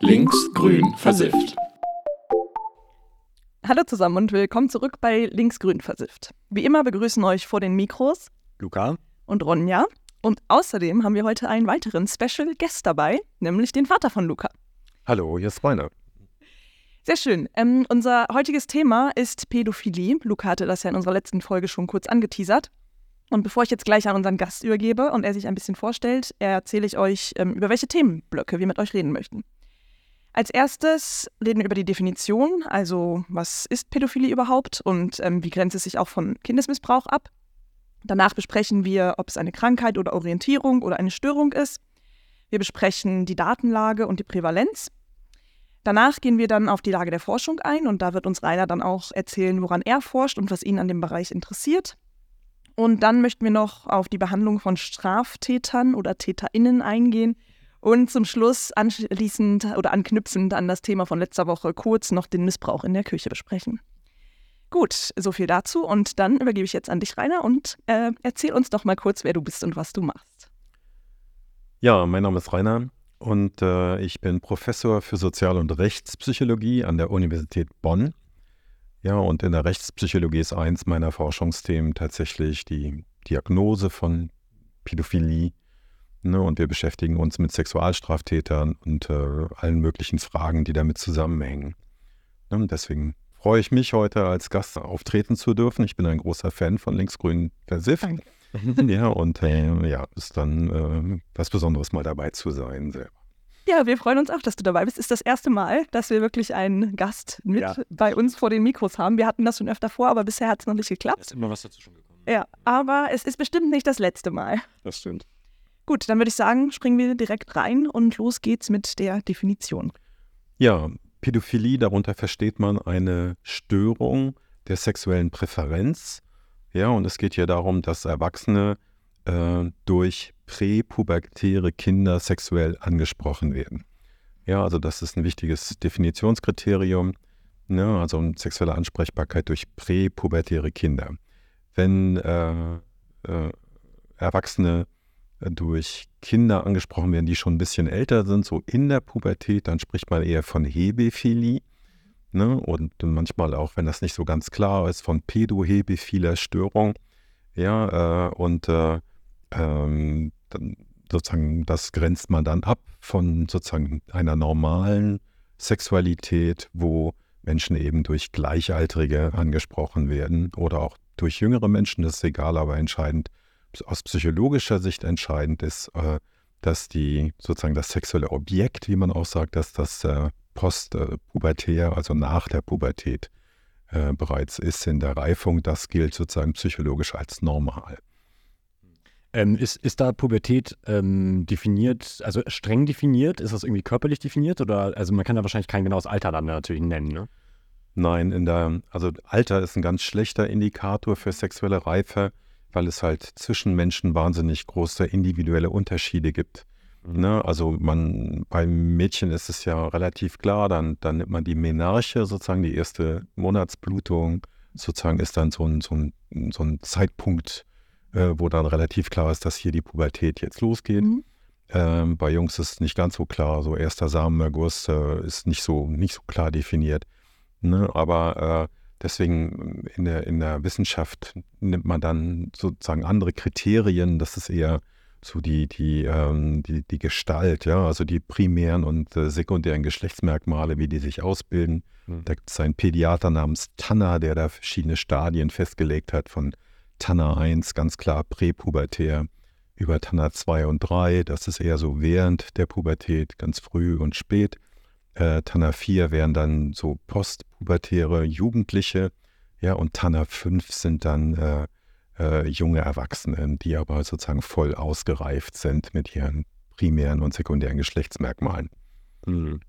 Links, grün, versifft. Hallo zusammen und willkommen zurück bei Linksgrün versifft. Wie immer begrüßen euch vor den Mikros Luca. und Ronja. Und außerdem haben wir heute einen weiteren Special Guest dabei, nämlich den Vater von Luca. Hallo, hier ist Rainer. Sehr schön. Ähm, unser heutiges Thema ist Pädophilie. Luca hatte das ja in unserer letzten Folge schon kurz angeteasert. Und bevor ich jetzt gleich an unseren Gast übergebe und er sich ein bisschen vorstellt, erzähle ich euch, ähm, über welche Themenblöcke wir mit euch reden möchten. Als erstes reden wir über die Definition, also was ist Pädophilie überhaupt und ähm, wie grenzt es sich auch von Kindesmissbrauch ab. Danach besprechen wir, ob es eine Krankheit oder Orientierung oder eine Störung ist. Wir besprechen die Datenlage und die Prävalenz. Danach gehen wir dann auf die Lage der Forschung ein und da wird uns Rainer dann auch erzählen, woran er forscht und was ihn an dem Bereich interessiert. Und dann möchten wir noch auf die Behandlung von Straftätern oder TäterInnen eingehen und zum Schluss anschließend oder anknüpfend an das Thema von letzter Woche kurz noch den Missbrauch in der Küche besprechen. Gut, so viel dazu und dann übergebe ich jetzt an dich, Rainer, und äh, erzähl uns doch mal kurz, wer du bist und was du machst. Ja, mein Name ist Rainer und äh, ich bin Professor für Sozial- und Rechtspsychologie an der Universität Bonn. Ja, und in der Rechtspsychologie ist eins meiner Forschungsthemen tatsächlich die Diagnose von Pädophilie. Ne, und wir beschäftigen uns mit Sexualstraftätern und äh, allen möglichen Fragen, die damit zusammenhängen. Ne, und deswegen freue ich mich, heute als Gast auftreten zu dürfen. Ich bin ein großer Fan von Linksgrün Versiff. Ja, und äh, ja, ist dann äh, was Besonderes mal dabei zu sein selber. Ja, wir freuen uns auch, dass du dabei bist. Ist das erste Mal, dass wir wirklich einen Gast mit Ja. bei uns vor den Mikros haben. Wir hatten das schon öfter vor, aber bisher hat es noch nicht geklappt. ist immer was dazu schon gekommen. Ja, aber es ist bestimmt nicht das letzte Mal. Das stimmt. Gut, dann würde ich sagen, springen wir direkt rein und los geht's mit der Definition. Ja, Pädophilie, darunter versteht man eine Störung der sexuellen Präferenz. Ja, und es geht hier darum, dass Erwachsene äh, durch präpubertäre Kinder sexuell angesprochen werden. Ja, also das ist ein wichtiges Definitionskriterium. Ne? Also sexuelle Ansprechbarkeit durch präpubertäre Kinder. Wenn äh, äh, Erwachsene durch Kinder angesprochen werden, die schon ein bisschen älter sind, so in der Pubertät, dann spricht man eher von Hebephilie. Ne? Und manchmal auch, wenn das nicht so ganz klar ist, von pädohebephiler Störung. Ja, äh, und äh, ähm, dann sozusagen, das grenzt man dann ab von sozusagen einer normalen Sexualität, wo Menschen eben durch Gleichaltrige angesprochen werden oder auch durch jüngere Menschen, das ist egal, aber entscheidend, aus psychologischer Sicht entscheidend ist, äh, dass die sozusagen das sexuelle Objekt, wie man auch sagt, dass das äh, postpubertär, also nach der Pubertät äh, bereits ist in der Reifung, das gilt sozusagen psychologisch als normal. Ähm, ist, ist da Pubertät ähm, definiert, also streng definiert? Ist das irgendwie körperlich definiert? Oder, also man kann da wahrscheinlich kein genaues Alter dann natürlich nennen, ne? Nein, in der, also Alter ist ein ganz schlechter Indikator für sexuelle Reife, weil es halt zwischen Menschen wahnsinnig große individuelle Unterschiede gibt. Ne? Also man, beim Mädchen ist es ja relativ klar, dann, dann nimmt man die Menarche, sozusagen die erste Monatsblutung, sozusagen ist dann so ein, so ein, so ein Zeitpunkt, äh, wo dann relativ klar ist, dass hier die Pubertät jetzt losgeht. Mhm. Ähm, bei Jungs ist es nicht ganz so klar, so erster Samenerguss äh, ist nicht so, nicht so klar definiert. Ne? Aber äh, deswegen in der, in der Wissenschaft nimmt man dann sozusagen andere Kriterien. Das ist eher so die, die, ähm, die, die Gestalt, ja, also die primären und äh, sekundären Geschlechtsmerkmale, wie die sich ausbilden. Mhm. Da gibt es einen Pädiater namens Tanner, der da verschiedene Stadien festgelegt hat, von Tanner 1 ganz klar präpubertär über Tanner 2 und 3, das ist eher so während der Pubertät, ganz früh und spät. Äh, Tanner 4 wären dann so postpubertäre Jugendliche, ja, und Tanner 5 sind dann äh, äh, junge Erwachsene, die aber sozusagen voll ausgereift sind mit ihren primären und sekundären Geschlechtsmerkmalen. Mhm.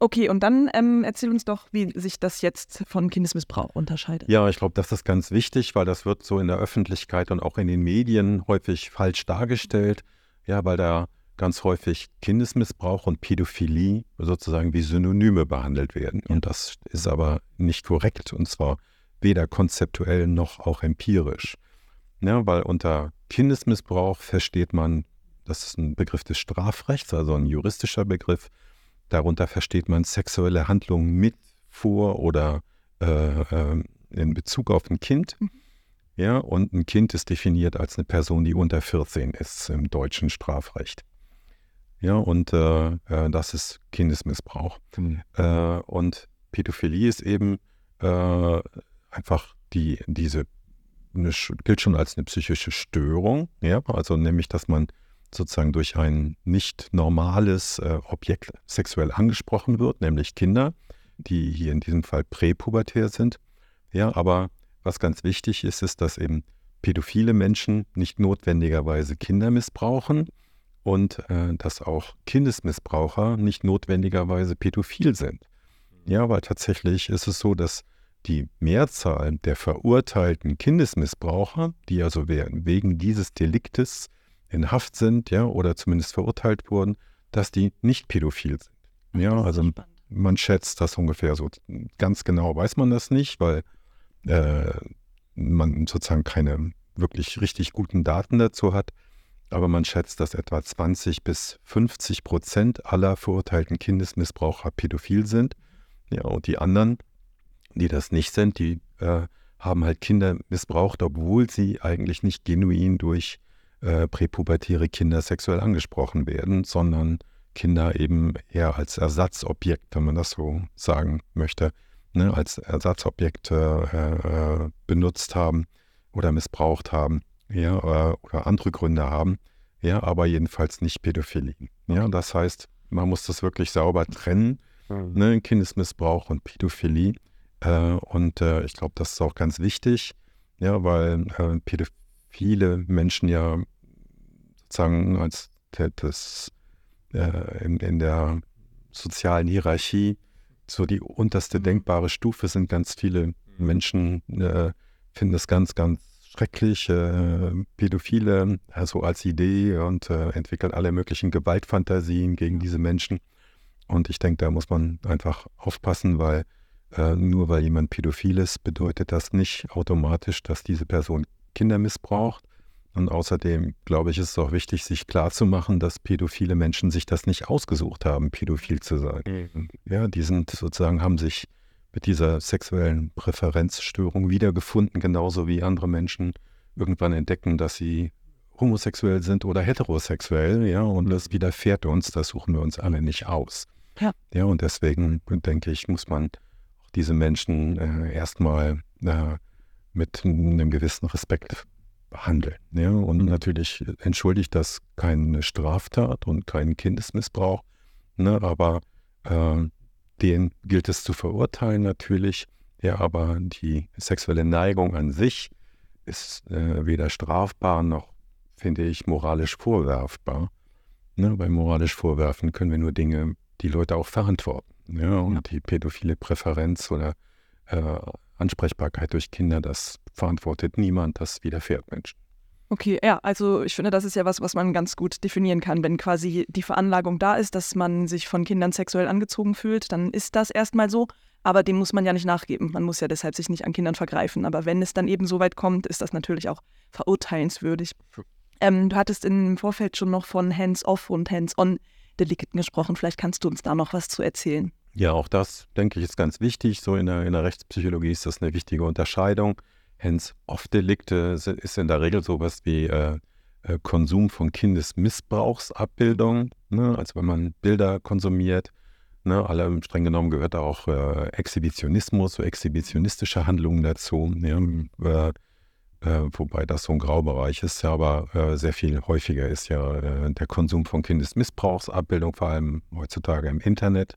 Okay, und dann ähm, erzähl uns doch, wie sich das jetzt von Kindesmissbrauch unterscheidet. Ja, ich glaube, das ist ganz wichtig, weil das wird so in der Öffentlichkeit und auch in den Medien häufig falsch dargestellt. Ja, weil da ganz häufig Kindesmissbrauch und Pädophilie sozusagen wie Synonyme behandelt werden. Und das ist aber nicht korrekt und zwar weder konzeptuell noch auch empirisch. Ja, weil unter Kindesmissbrauch versteht man, das ist ein Begriff des Strafrechts, also ein juristischer Begriff, darunter versteht man sexuelle Handlungen mit, vor oder äh, äh, in Bezug auf ein Kind. Mhm. Ja, und ein Kind ist definiert als eine Person, die unter 14 ist im deutschen Strafrecht. Ja, und äh, äh, das ist Kindesmissbrauch. Mhm. Äh, und Pädophilie ist eben äh, einfach die, diese, eine, gilt schon als eine psychische Störung. Ja, also nämlich, dass man sozusagen durch ein nicht normales äh, Objekt sexuell angesprochen wird, nämlich Kinder, die hier in diesem Fall präpubertär sind. Ja, aber was ganz wichtig ist, ist, dass eben pädophile Menschen nicht notwendigerweise Kinder missbrauchen, und äh, dass auch Kindesmissbraucher nicht notwendigerweise pädophil sind. Ja, weil tatsächlich ist es so, dass die Mehrzahl der verurteilten Kindesmissbraucher, die also wegen dieses Deliktes in Haft sind, ja, oder zumindest verurteilt wurden, dass die nicht pädophil sind. Ja, also man schätzt das ungefähr so. Ganz genau weiß man das nicht, weil äh, man sozusagen keine wirklich richtig guten Daten dazu hat aber man schätzt, dass etwa 20 bis 50 Prozent aller verurteilten Kindesmissbraucher pädophil sind. Ja, und die anderen, die das nicht sind, die äh, haben halt Kinder missbraucht, obwohl sie eigentlich nicht genuin durch äh, präpubertäre Kinder sexuell angesprochen werden, sondern Kinder eben eher als Ersatzobjekt, wenn man das so sagen möchte, ne, als Ersatzobjekt äh, äh benutzt haben oder missbraucht haben ja, oder, oder andere Gründe haben, ja, aber jedenfalls nicht Pädophilie. Ja, das heißt, man muss das wirklich sauber trennen, mhm. ne, Kindesmissbrauch und Pädophilie. Äh, und äh, ich glaube, das ist auch ganz wichtig, ja, weil äh, pädophile Menschen ja sozusagen als das äh, in, in der sozialen Hierarchie so die unterste mhm. denkbare Stufe sind. Ganz viele mhm. Menschen äh, finden das ganz, ganz schrecklich, äh, Pädophile also als Idee und äh, entwickeln alle möglichen Gewaltfantasien gegen diese Menschen. Und ich denke, da muss man einfach aufpassen, weil äh, nur weil jemand pädophil ist, bedeutet das nicht automatisch, dass diese Person Kinder missbraucht. Und außerdem, glaube ich, ist es auch wichtig, sich klarzumachen, dass pädophile Menschen sich das nicht ausgesucht haben, pädophil zu sein. Mhm. Ja, die sind sozusagen, haben sich mit dieser sexuellen Präferenzstörung wiedergefunden, genauso wie andere Menschen irgendwann entdecken, dass sie homosexuell sind oder heterosexuell, ja, und das widerfährt uns, das suchen wir uns alle nicht aus. Ja. Ja, und deswegen denke ich, muss man diese Menschen äh, erstmal äh, mit einem gewissen Respekt behandeln. Ja? Und mhm. natürlich entschuldigt das keine Straftat und keinen Kindesmissbrauch, ne? aber äh, den gilt es zu verurteilen natürlich. Ja, aber die sexuelle Neigung an sich ist äh, weder strafbar noch, finde ich, moralisch vorwerfbar. Ne? Bei moralisch vorwerfen können wir nur Dinge, die Leute auch verantworten. Ja? Und ja. die pädophile Präferenz oder äh, Ansprechbarkeit durch Kinder, das verantwortet niemand, das widerfährt Menschen. Okay, ja, also ich finde, das ist ja was, was man ganz gut definieren kann. Wenn quasi die Veranlagung da ist, dass man sich von Kindern sexuell angezogen fühlt, dann ist das erstmal so. Aber dem muss man ja nicht nachgeben. Man muss ja deshalb sich nicht an Kindern vergreifen. Aber wenn es dann eben so weit kommt, ist das natürlich auch verurteilenswürdig. Ähm, du hattest im Vorfeld schon noch von Hands-off und Hands-on-Delikten gesprochen. Vielleicht kannst du uns da noch was zu erzählen. Ja, auch das, denke ich, ist ganz wichtig. So in der, in der Rechtspsychologie ist das eine wichtige Unterscheidung. Hands-off-Delikte ist in der Regel sowas wie äh, äh, Konsum von Kindesmissbrauchsabbildung, ne? also wenn man Bilder konsumiert. Ne? Alle streng genommen gehört da auch äh, Exhibitionismus, so exhibitionistische Handlungen dazu. Ja? Äh, äh, wobei das so ein Graubereich ist, ja, aber äh, sehr viel häufiger ist ja der Konsum von Kindesmissbrauchsabbildung, vor allem heutzutage im Internet.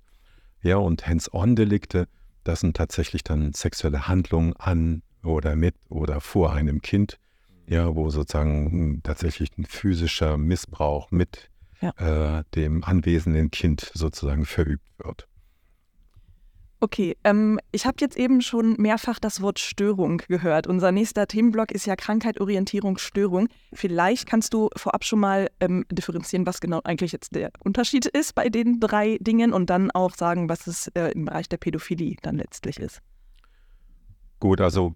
Ja, und Hands-on-Delikte, das sind tatsächlich dann sexuelle Handlungen an oder mit oder vor einem Kind, ja, wo sozusagen hm, tatsächlich ein physischer Missbrauch mit ja. äh, dem anwesenden Kind sozusagen verübt wird. Okay, ähm, ich habe jetzt eben schon mehrfach das Wort Störung gehört. Unser nächster Themenblock ist ja Krankheit, Orientierung, Störung. Vielleicht kannst du vorab schon mal ähm, differenzieren, was genau eigentlich jetzt der Unterschied ist bei den drei Dingen und dann auch sagen, was es äh, im Bereich der Pädophilie dann letztlich ist. Gut, also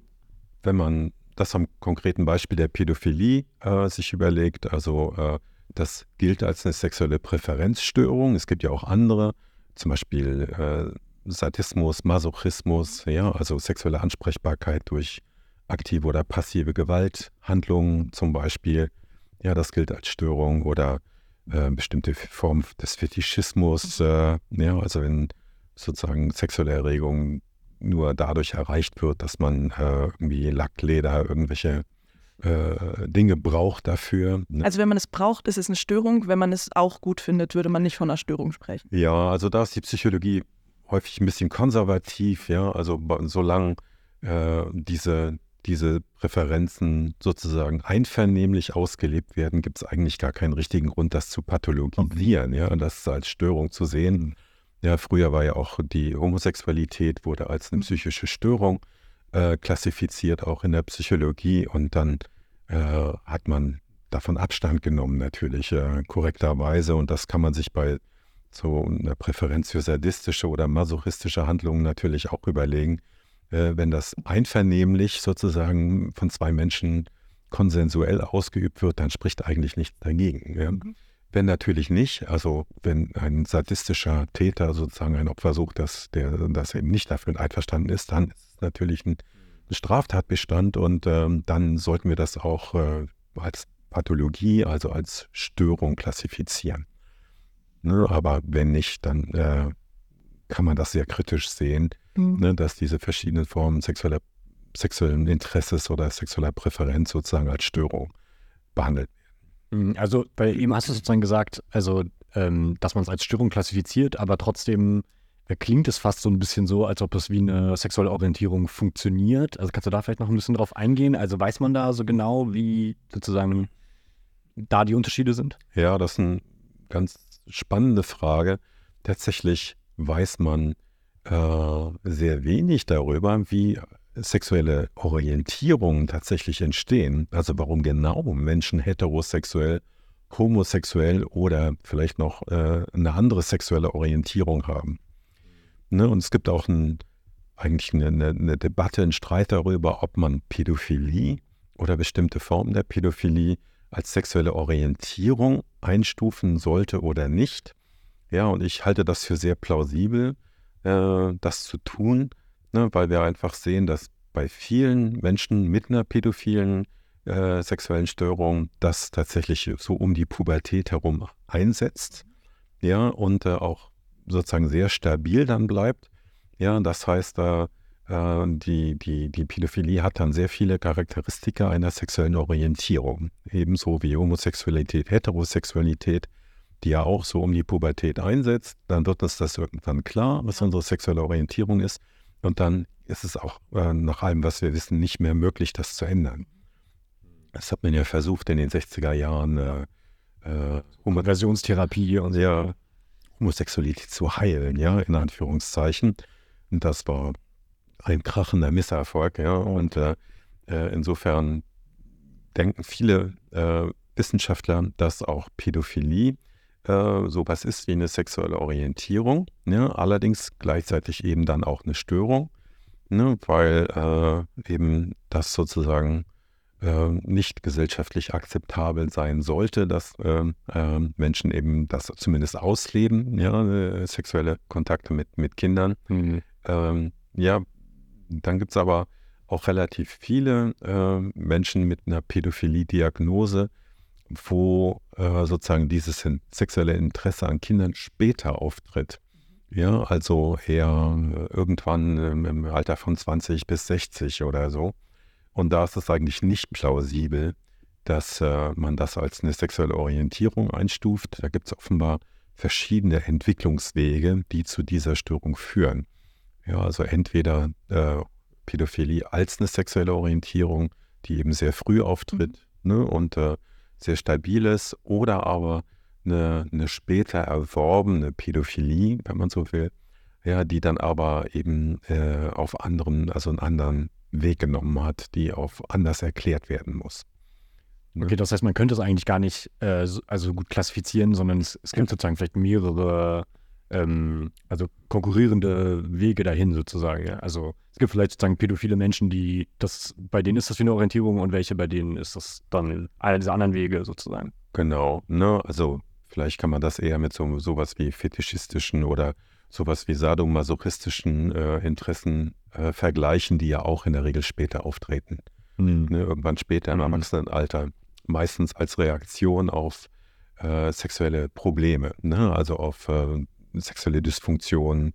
wenn man das am konkreten Beispiel der Pädophilie äh, sich überlegt, also äh, das gilt als eine sexuelle Präferenzstörung. Es gibt ja auch andere zum Beispiel äh, Sadismus, Masochismus, ja, also sexuelle Ansprechbarkeit durch aktive oder passive Gewalthandlungen zum Beispiel. Ja, das gilt als Störung oder äh, bestimmte Formen des Fetischismus. Äh, ja, also wenn sozusagen sexuelle Erregung nur dadurch erreicht wird, dass man äh, irgendwie Lack, Leder, irgendwelche äh, Dinge braucht dafür. Ne? Also wenn man es braucht, ist es eine Störung. Wenn man es auch gut findet, würde man nicht von einer Störung sprechen. Ja, also da ist die Psychologie häufig ein bisschen konservativ, ja, also solange äh, diese, diese Präferenzen sozusagen einvernehmlich ausgelebt werden, gibt es eigentlich gar keinen richtigen Grund, das zu pathologisieren, ja, das als Störung zu sehen. Ja, früher war ja auch die Homosexualität wurde als eine mhm. psychische Störung äh, klassifiziert, auch in der Psychologie, und dann äh, hat man davon Abstand genommen, natürlich äh, korrekterweise, und das kann man sich bei so eine Präferenz für sadistische oder masochistische Handlungen natürlich auch überlegen. Äh, wenn das einvernehmlich sozusagen von zwei Menschen konsensuell ausgeübt wird, dann spricht eigentlich nichts dagegen. Ja. Mhm. Wenn natürlich nicht, also wenn ein sadistischer Täter sozusagen ein Opfer sucht, das, der das eben nicht dafür einverstanden ist, dann ist es natürlich ein Straftatbestand und ähm, dann sollten wir das auch äh, als Pathologie, also als Störung klassifizieren. Ne? Aber wenn nicht, dann äh, kann man das sehr kritisch sehen, mhm. ne? dass diese verschiedenen Formen sexueller, sexuellen Interesses oder sexueller Präferenz sozusagen als Störung behandelt also, weil eben hast du sozusagen gesagt, also, ähm, dass man es als Störung klassifiziert, aber trotzdem äh, klingt es fast so ein bisschen so, als ob es wie eine sexuelle Orientierung funktioniert. Also kannst du da vielleicht noch ein bisschen drauf eingehen? Also weiß man da so genau, wie sozusagen da die Unterschiede sind? Ja, das ist ein ganz spannende Frage. Tatsächlich weiß man äh, sehr wenig darüber, wie sexuelle Orientierungen tatsächlich entstehen. Also warum genau Menschen heterosexuell, homosexuell oder vielleicht noch äh, eine andere sexuelle Orientierung haben. Ne? Und es gibt auch ein, eigentlich eine, eine Debatte, einen Streit darüber, ob man Pädophilie oder bestimmte Formen der Pädophilie als sexuelle Orientierung einstufen sollte oder nicht. Ja, und ich halte das für sehr plausibel, äh, das zu tun, ne, weil wir einfach sehen, dass bei vielen Menschen mit einer pädophilen äh, sexuellen Störung das tatsächlich so um die Pubertät herum einsetzt. Ja, und äh, auch sozusagen sehr stabil dann bleibt. Ja, das heißt, äh, die, die, die Pädophilie hat dann sehr viele Charakteristika einer sexuellen Orientierung, ebenso wie Homosexualität, Heterosexualität, die ja auch so um die Pubertät einsetzt. Dann wird uns das irgendwann klar, was unsere sexuelle Orientierung ist. Und dann ist es auch äh, nach allem, was wir wissen, nicht mehr möglich, das zu ändern. Das hat man ja versucht in den 60er Jahren, äh, äh, Konversionstherapie und ja, Homosexualität zu heilen, ja, in Anführungszeichen. Und das war ein krachender Misserfolg. Ja? Und äh, äh, insofern denken viele äh, Wissenschaftler, dass auch Pädophilie äh, sowas ist wie eine sexuelle Orientierung, ja? allerdings gleichzeitig eben dann auch eine Störung, ne? weil äh, eben das sozusagen äh, nicht gesellschaftlich akzeptabel sein sollte, dass äh, Menschen eben das zumindest ausleben, ja, sexuelle Kontakte mit, mit Kindern. Mhm. Ähm, ja, dann gibt es aber auch relativ viele äh, Menschen mit einer Pädophilie-Diagnose, wo äh, sozusagen dieses sexuelle Interesse an Kindern später auftritt. Ja, also eher irgendwann im Alter von 20 bis 60 oder so. Und da ist es eigentlich nicht plausibel, dass äh, man das als eine sexuelle Orientierung einstuft. Da gibt es offenbar verschiedene Entwicklungswege, die zu dieser Störung führen. Ja, also entweder äh, Pädophilie als eine sexuelle Orientierung, die eben sehr früh auftritt mhm. ne, und äh, sehr stabil ist, oder aber eine, eine später erworbene Pädophilie, wenn man so will, ja, die dann aber eben äh, auf anderen, also einen anderen Weg genommen hat, die auf anders erklärt werden muss. Ne? Okay, das heißt, man könnte es eigentlich gar nicht äh, so, also gut klassifizieren, sondern es, es gibt sozusagen vielleicht mehrere ähm, also konkurrierende Wege dahin sozusagen. Ja? Also es gibt vielleicht sozusagen pädophile Menschen, die das, bei denen ist das wie eine Orientierung und welche bei denen ist das dann einer dieser anderen Wege sozusagen. Genau, ne? Also vielleicht kann man das eher mit so sowas wie fetischistischen oder sowas wie sadomasochistischen äh, Interessen äh, vergleichen, die ja auch in der Regel später auftreten. Mhm. Ne, irgendwann später im Mhm. Erwachsenenalter, meistens als Reaktion auf äh, sexuelle Probleme, ne? also auf äh, sexuelle Dysfunktionen,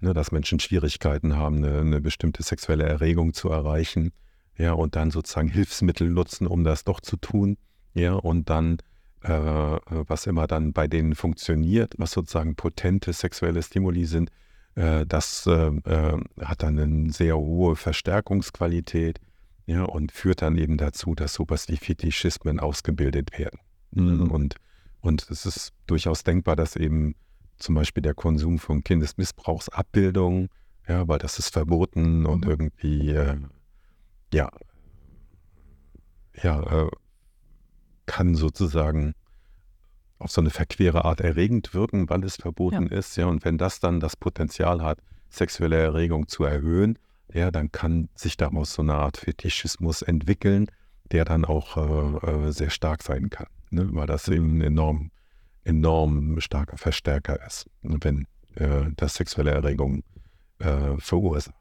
ne? dass Menschen Schwierigkeiten haben, eine, eine bestimmte sexuelle Erregung zu erreichen, ja, und dann sozusagen Hilfsmittel nutzen, um das doch zu tun, ja, und dann äh, was immer dann bei denen funktioniert, was sozusagen potente sexuelle Stimuli sind, äh, das äh, äh, hat dann eine sehr hohe Verstärkungsqualität ja, und führt dann eben dazu, dass sowas wie Fetischismen ausgebildet werden. Mhm. Und, und es ist durchaus denkbar, dass eben zum Beispiel der Konsum von Kindesmissbrauchsabbildungen, ja, weil das ist verboten und Mhm. irgendwie, äh, ja, ja, äh, kann sozusagen auf so eine verquere Art erregend wirken, weil es verboten ist, ja, und wenn das dann das Potenzial hat, sexuelle Erregung zu erhöhen, ja, dann kann sich daraus so eine Art Fetischismus entwickeln, der dann auch äh, äh, sehr stark sein kann, ne? weil das eben enorm, enorm starker Verstärker ist, wenn äh, das sexuelle Erregung äh, verursacht.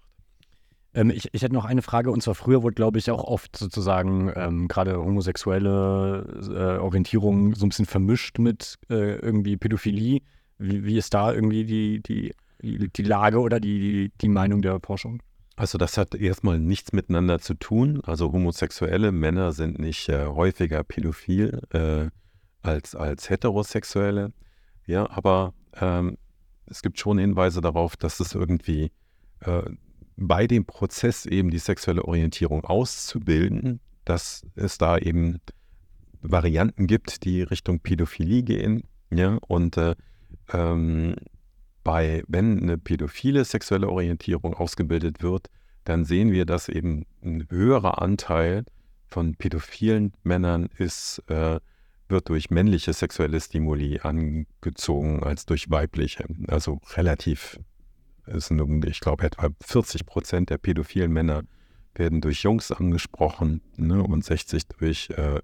Ähm, ich, ich hätte noch eine Frage, und zwar früher wurde, glaube ich, auch oft sozusagen ähm, gerade homosexuelle äh, Orientierung so ein bisschen vermischt mit äh, irgendwie Pädophilie. Wie, wie ist da irgendwie die, die, die, Lage oder die, die Meinung der Forschung? Also das hat erstmal nichts miteinander zu tun. Also homosexuelle Männer sind nicht äh, häufiger pädophil äh, als, als heterosexuelle. Ja, aber ähm, es gibt schon Hinweise darauf, dass es irgendwie äh, bei dem Prozess eben die sexuelle Orientierung auszubilden, dass es da eben Varianten gibt, die Richtung Pädophilie gehen. Ja, und äh, ähm, bei, wenn eine pädophile sexuelle Orientierung ausgebildet wird, dann sehen wir, dass eben ein höherer Anteil von pädophilen Männern ist, äh, wird durch männliche sexuelle Stimuli angezogen als durch weibliche. Also relativ, sind, ich glaube, etwa 40 Prozent der pädophilen Männer werden durch Jungs angesprochen ne, und 60 durch äh,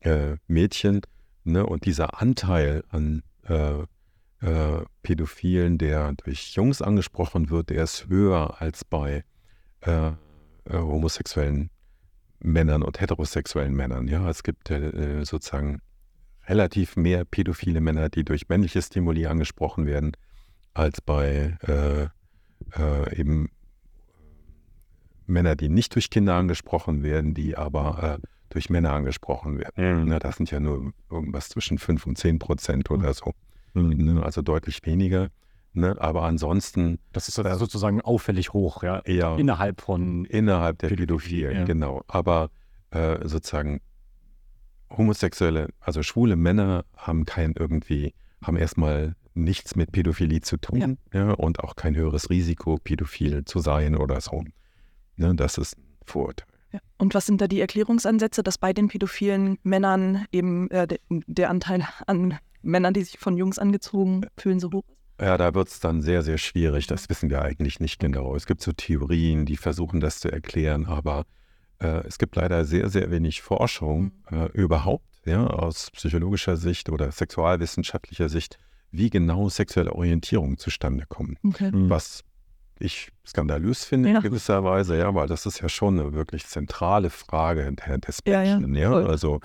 äh, Mädchen. Ne, und dieser Anteil an äh, äh, Pädophilen, der durch Jungs angesprochen wird, der ist höher als bei äh, äh, homosexuellen Männern und heterosexuellen Männern. Ja, es gibt äh, sozusagen relativ mehr pädophile Männer, die durch männliche Stimuli angesprochen werden, als bei äh, äh, eben Männer, die nicht durch Kinder angesprochen werden, die aber äh, durch Männer angesprochen werden. Ne, das sind ja nur irgendwas zwischen 5 und 10 Prozent oder so. Ne, also deutlich weniger. Ne, aber ansonsten Das ist so- sozusagen auffällig hoch, ja. Innerhalb von. innerhalb der Pädophilie, Pädophilen, ja. genau. Aber äh, sozusagen homosexuelle, also schwule Männer haben kein irgendwie, haben erstmal nichts mit Pädophilie zu tun ja. und auch kein höheres Risiko, pädophil zu sein oder so. Ne, das ist ein Vorurteil. Ja. Und was sind da die Erklärungsansätze, dass bei den pädophilen Männern eben äh, der, der Anteil an Männern, die sich von Jungs angezogen fühlen, so hoch ist? Ja, da wird es dann sehr, sehr schwierig. Das wissen wir eigentlich nicht genau. Es gibt so Theorien, die versuchen das zu erklären, aber äh, es gibt leider sehr, sehr wenig Forschung äh, überhaupt, ja, aus psychologischer Sicht oder sexualwissenschaftlicher Sicht, wie genau sexuelle Orientierung zustande kommt. Okay. Mhm. Was ich skandalös finde Ja. in gewisser Weise, ja, weil das ist ja schon eine wirklich zentrale Frage des Ja, ja, Menschen, ja, voll. also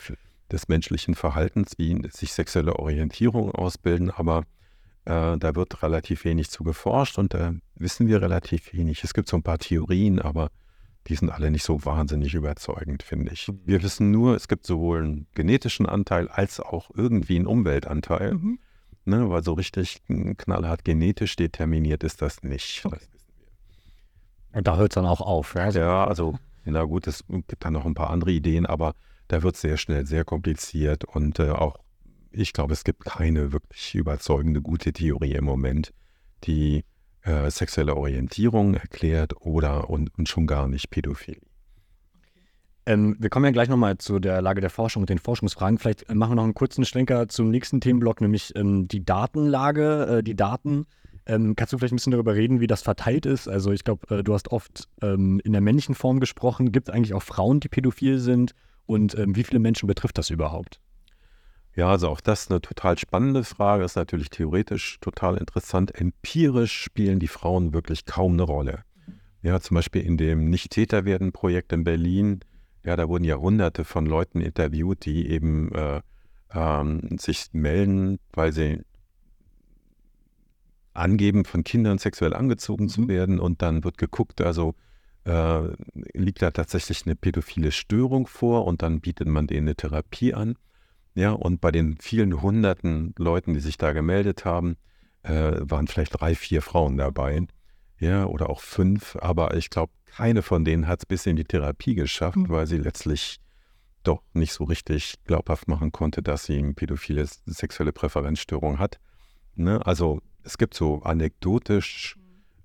des menschlichen Verhaltens, wie sich sexuelle Orientierung ausbilden, aber äh, da wird relativ wenig zu geforscht und da wissen wir relativ wenig. Es gibt so ein paar Theorien, aber die sind alle nicht so wahnsinnig überzeugend, finde ich. Wir wissen nur, es gibt sowohl einen genetischen Anteil als auch irgendwie einen Umweltanteil. Mhm. Ne, weil so richtig knallhart genetisch determiniert ist das nicht. Okay. Das wissen wir. Und da hört es dann auch auf. Ja, also, Ja, also, na gut, es gibt da noch ein paar andere Ideen, aber da wird es sehr schnell sehr kompliziert und äh, auch, ich glaube, es gibt keine wirklich überzeugende gute Theorie im Moment, die äh, sexuelle Orientierung erklärt oder und, und schon gar nicht Pädophilie. Ähm, wir kommen ja gleich nochmal zu der Lage der Forschung und den Forschungsfragen. Vielleicht machen wir noch einen kurzen Schlenker zum nächsten Themenblock, nämlich ähm, die Datenlage, äh, die Daten. Ähm, kannst du vielleicht ein bisschen darüber reden, wie das verteilt ist? Also ich glaube, äh, du hast oft ähm, in der männlichen Form gesprochen. Gibt es eigentlich auch Frauen, die pädophil sind? Und ähm, wie viele Menschen betrifft das überhaupt? Ja, also auch das ist eine total spannende Frage, ist natürlich theoretisch total interessant. Empirisch spielen die Frauen wirklich kaum eine Rolle. Ja, zum Beispiel in dem Nicht-Täter-werden-Projekt in Berlin, ja, da wurden ja hunderte von Leuten interviewt, die eben äh, ähm, sich melden, weil sie angeben, von Kindern sexuell angezogen zu Mhm. werden und dann wird geguckt, also äh, liegt da tatsächlich eine pädophile Störung vor und dann bietet man denen eine Therapie an. Ja, und bei den vielen hunderten Leuten, die sich da gemeldet haben, äh, waren vielleicht drei, vier Frauen dabei. Ja, oder auch fünf, aber ich glaube, keine von denen hat es bis in die Therapie geschafft, Mhm. weil sie letztlich doch nicht so richtig glaubhaft machen konnte, dass sie eine pädophile sexuelle Präferenzstörung hat. Ne? Also es gibt so anekdotisch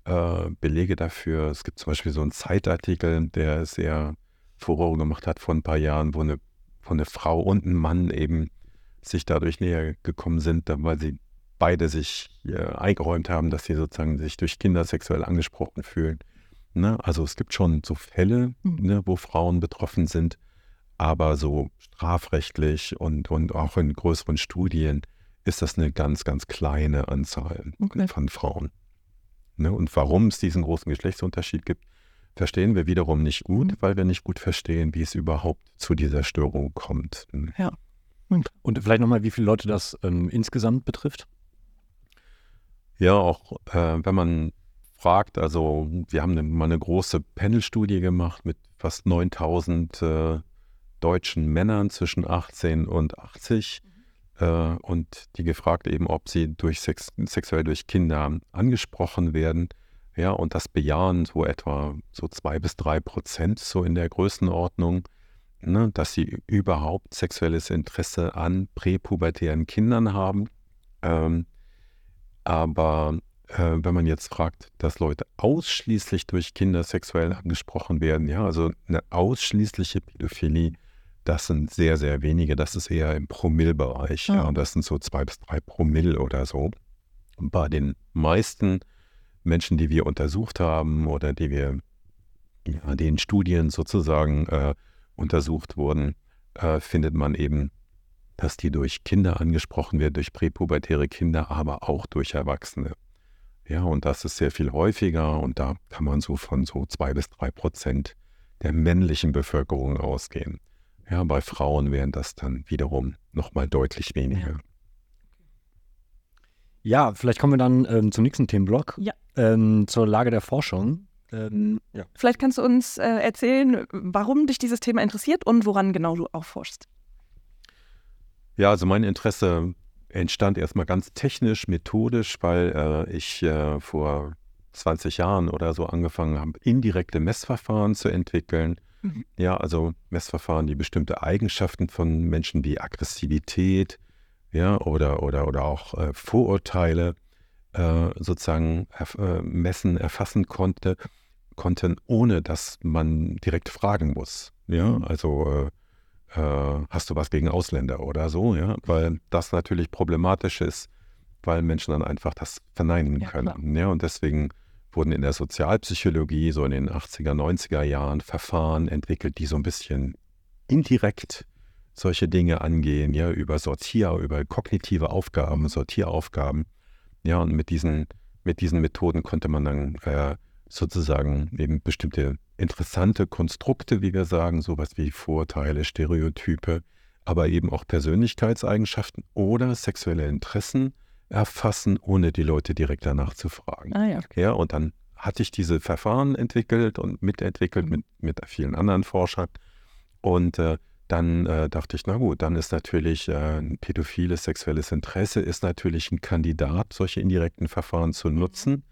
äh, Belege dafür. Es gibt zum Beispiel so einen Zeitartikel, der sehr Furore gemacht hat vor ein paar Jahren, wo eine, wo eine Frau und ein Mann eben sich dadurch näher gekommen sind, weil sie beide sich äh, eingeräumt haben, dass sie sozusagen sich durch Kinder sexuell angesprochen fühlen. Ne? Also es gibt schon so Fälle, Mhm. ne, wo Frauen betroffen sind, aber so strafrechtlich und, und auch in größeren Studien ist das eine ganz, ganz kleine Anzahl Okay. von Frauen. Ne? Und warum es diesen großen Geschlechtsunterschied gibt, verstehen wir wiederum nicht gut, Mhm. weil wir nicht gut verstehen, wie es überhaupt zu dieser Störung kommt. Und vielleicht nochmal, wie viele Leute das ähm, insgesamt betrifft? Ja, auch äh, wenn man fragt, also wir haben eine, mal eine große Panel-Studie gemacht mit fast 9000 äh, deutschen Männern zwischen 18 und 80 äh, und die gefragt eben, ob sie durch Sex, sexuell durch Kinder angesprochen werden. Ja, und das bejahen so etwa so zwei bis drei Prozent, so in der Größenordnung, ne, dass sie überhaupt sexuelles Interesse an präpubertären Kindern haben. Ähm, aber äh, wenn man jetzt fragt, dass Leute ausschließlich durch Kinder sexuell angesprochen werden, ja, also eine ausschließliche Pädophilie, das sind sehr, sehr wenige. Das ist eher im Promillbereich. Ja, und das sind so zwei bis drei Promille oder so. Bei den meisten Menschen, die wir untersucht haben oder die wir, ja, die in Studien sozusagen äh, untersucht wurden, äh, findet man eben dass die durch Kinder angesprochen wird, durch präpubertäre Kinder, aber auch durch Erwachsene. Ja, und das ist sehr viel häufiger und da kann man so von so zwei bis drei Prozent der männlichen Bevölkerung ausgehen. Ja, bei Frauen wären das dann wiederum nochmal deutlich weniger. Ja, vielleicht kommen wir dann ähm, zum nächsten Themenblock. Ja. Ähm, zur Lage der Forschung. Ähm, ja. Vielleicht kannst du uns äh, erzählen, warum dich dieses Thema interessiert und woran genau du auch forschst. Ja, also mein Interesse entstand erstmal ganz technisch, methodisch, weil äh, ich äh, vor 20 Jahren oder so angefangen habe, indirekte Messverfahren zu entwickeln. Mhm. Ja, also Messverfahren, die bestimmte Eigenschaften von Menschen wie Aggressivität, ja, oder, oder, oder auch äh, Vorurteile äh, sozusagen erf äh, messen, erfassen konnte, konnten, ohne dass man direkt fragen muss. Ja, Mhm. also äh, äh, hast du was gegen Ausländer oder so, ja, weil das natürlich problematisch ist, weil Menschen dann einfach das verneinen Ja, können. Ja, und deswegen wurden in der Sozialpsychologie so in den 80er, 90er Jahren Verfahren entwickelt, die so ein bisschen indirekt solche Dinge angehen, ja, über Sortier, über kognitive Aufgaben, Sortieraufgaben. Ja, und mit diesen, mit diesen Methoden konnte man dann äh, sozusagen eben bestimmte interessante Konstrukte, wie wir sagen, sowas wie Vorurteile, Stereotype, aber eben auch Persönlichkeitseigenschaften oder sexuelle Interessen erfassen, ohne die Leute direkt danach zu fragen. Ah ja. Ja, und dann hatte ich diese Verfahren entwickelt und mitentwickelt Mhm. mit, mit vielen anderen Forschern. Und äh, dann äh, dachte ich, na gut, dann ist natürlich äh, ein pädophiles sexuelles Interesse ist natürlich ein Kandidat, solche indirekten Verfahren zu nutzen,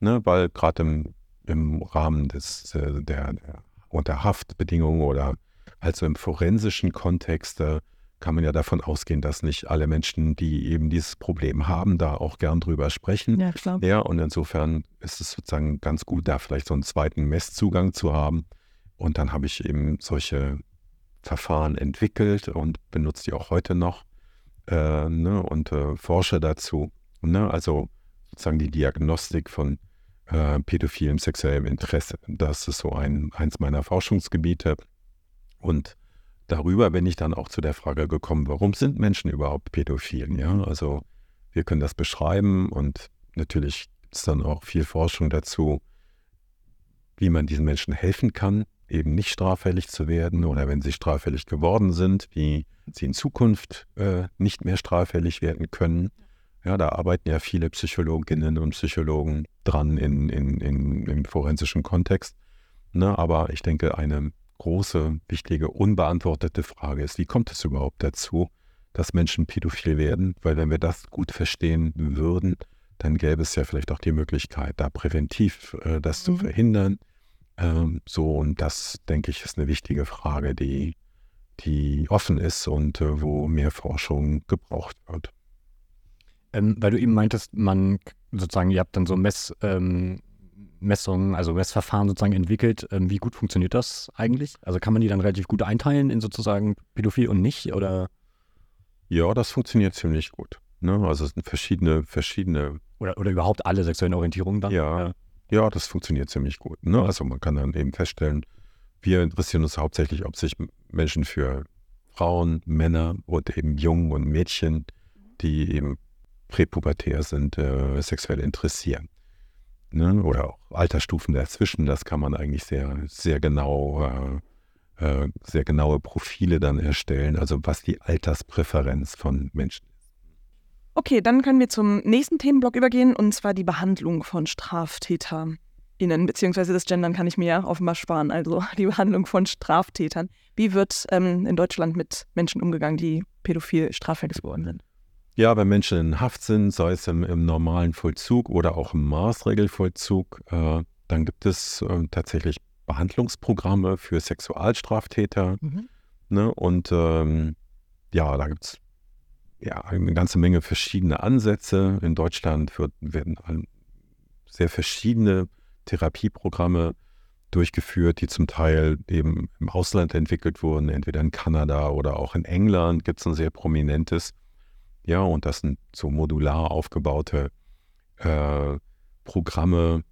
ne, weil gerade im, im Rahmen des, äh, der, der unter Haftbedingungen oder also im forensischen Kontext äh, kann man ja davon ausgehen, dass nicht alle Menschen, die eben dieses Problem haben, da auch gern drüber sprechen. Ja, klar. Ja, und insofern ist es sozusagen ganz gut, da vielleicht so einen zweiten Messzugang zu haben. Und dann habe ich eben solche Verfahren entwickelt und benutze die auch heute noch äh, ne, und äh, forsche dazu. Ne? Also sozusagen die Diagnostik von äh, pädophilem sexuellem Interesse. Das ist so ein, eins meiner Forschungsgebiete. Und darüber bin ich dann auch zu der Frage gekommen, warum sind Menschen überhaupt pädophil? Ja, also wir können das beschreiben und natürlich es dann auch viel Forschung dazu, wie man diesen Menschen helfen kann, eben nicht straffällig zu werden oder wenn sie straffällig geworden sind, wie sie in Zukunft äh, nicht mehr straffällig werden können. Ja, da arbeiten ja viele Psychologinnen und Psychologen dran in, in, in, im forensischen Kontext. Ne, aber ich denke, eine große, wichtige, unbeantwortete Frage ist, wie kommt es überhaupt dazu, dass Menschen pädophil werden? Weil wenn wir das gut verstehen würden, dann gäbe es ja vielleicht auch die Möglichkeit, da präventiv äh, das mhm. zu verhindern. Ähm, so, und das, denke ich, ist eine wichtige Frage, die, die offen ist und äh, wo mehr Forschung gebraucht wird. Ähm, weil du eben meintest, man sozusagen, ihr habt dann so Mess, ähm, Messungen, also Messverfahren sozusagen entwickelt. Ähm, wie gut funktioniert das eigentlich? Also kann man die dann relativ gut einteilen in sozusagen pädophil und nicht? Oder? Ja, das funktioniert ziemlich gut. Ne? Also es sind verschiedene, verschiedene. Oder, oder überhaupt alle sexuellen Orientierungen dann? Ja, ja. Ja das funktioniert ziemlich gut. Ne? Also man kann dann eben feststellen, wir interessieren uns hauptsächlich, ob sich Menschen für Frauen, Männer und eben Jungen und Mädchen, die eben präpubertär sind, äh, sexuell interessieren ne? oder auch Altersstufen dazwischen. Das kann man eigentlich sehr, sehr genau, äh, äh, sehr genaue Profile dann erstellen, also was die Alterspräferenz von Menschen ist. Okay, dann können wir zum nächsten Themenblock übergehen, und zwar die Behandlung von StraftäterInnen, beziehungsweise das Gendern kann ich mir ja offenbar sparen, also die Behandlung von Straftätern. Wie wird ähm, in Deutschland mit Menschen umgegangen, die pädophil straffällig geworden sind? Ja, wenn Menschen in Haft sind, sei es im, im normalen Vollzug oder auch im Maßregelvollzug, äh, dann gibt es äh, tatsächlich Behandlungsprogramme für Sexualstraftäter. Mhm. Ne? Und ähm, ja, da gibt es ja, eine ganze Menge verschiedene Ansätze. In Deutschland wird, werden sehr verschiedene Therapieprogramme durchgeführt, die zum Teil eben im Ausland entwickelt wurden, entweder in Kanada oder auch in England gibt es ein sehr prominentes. Ja, und das sind so modular aufgebaute äh, Programme,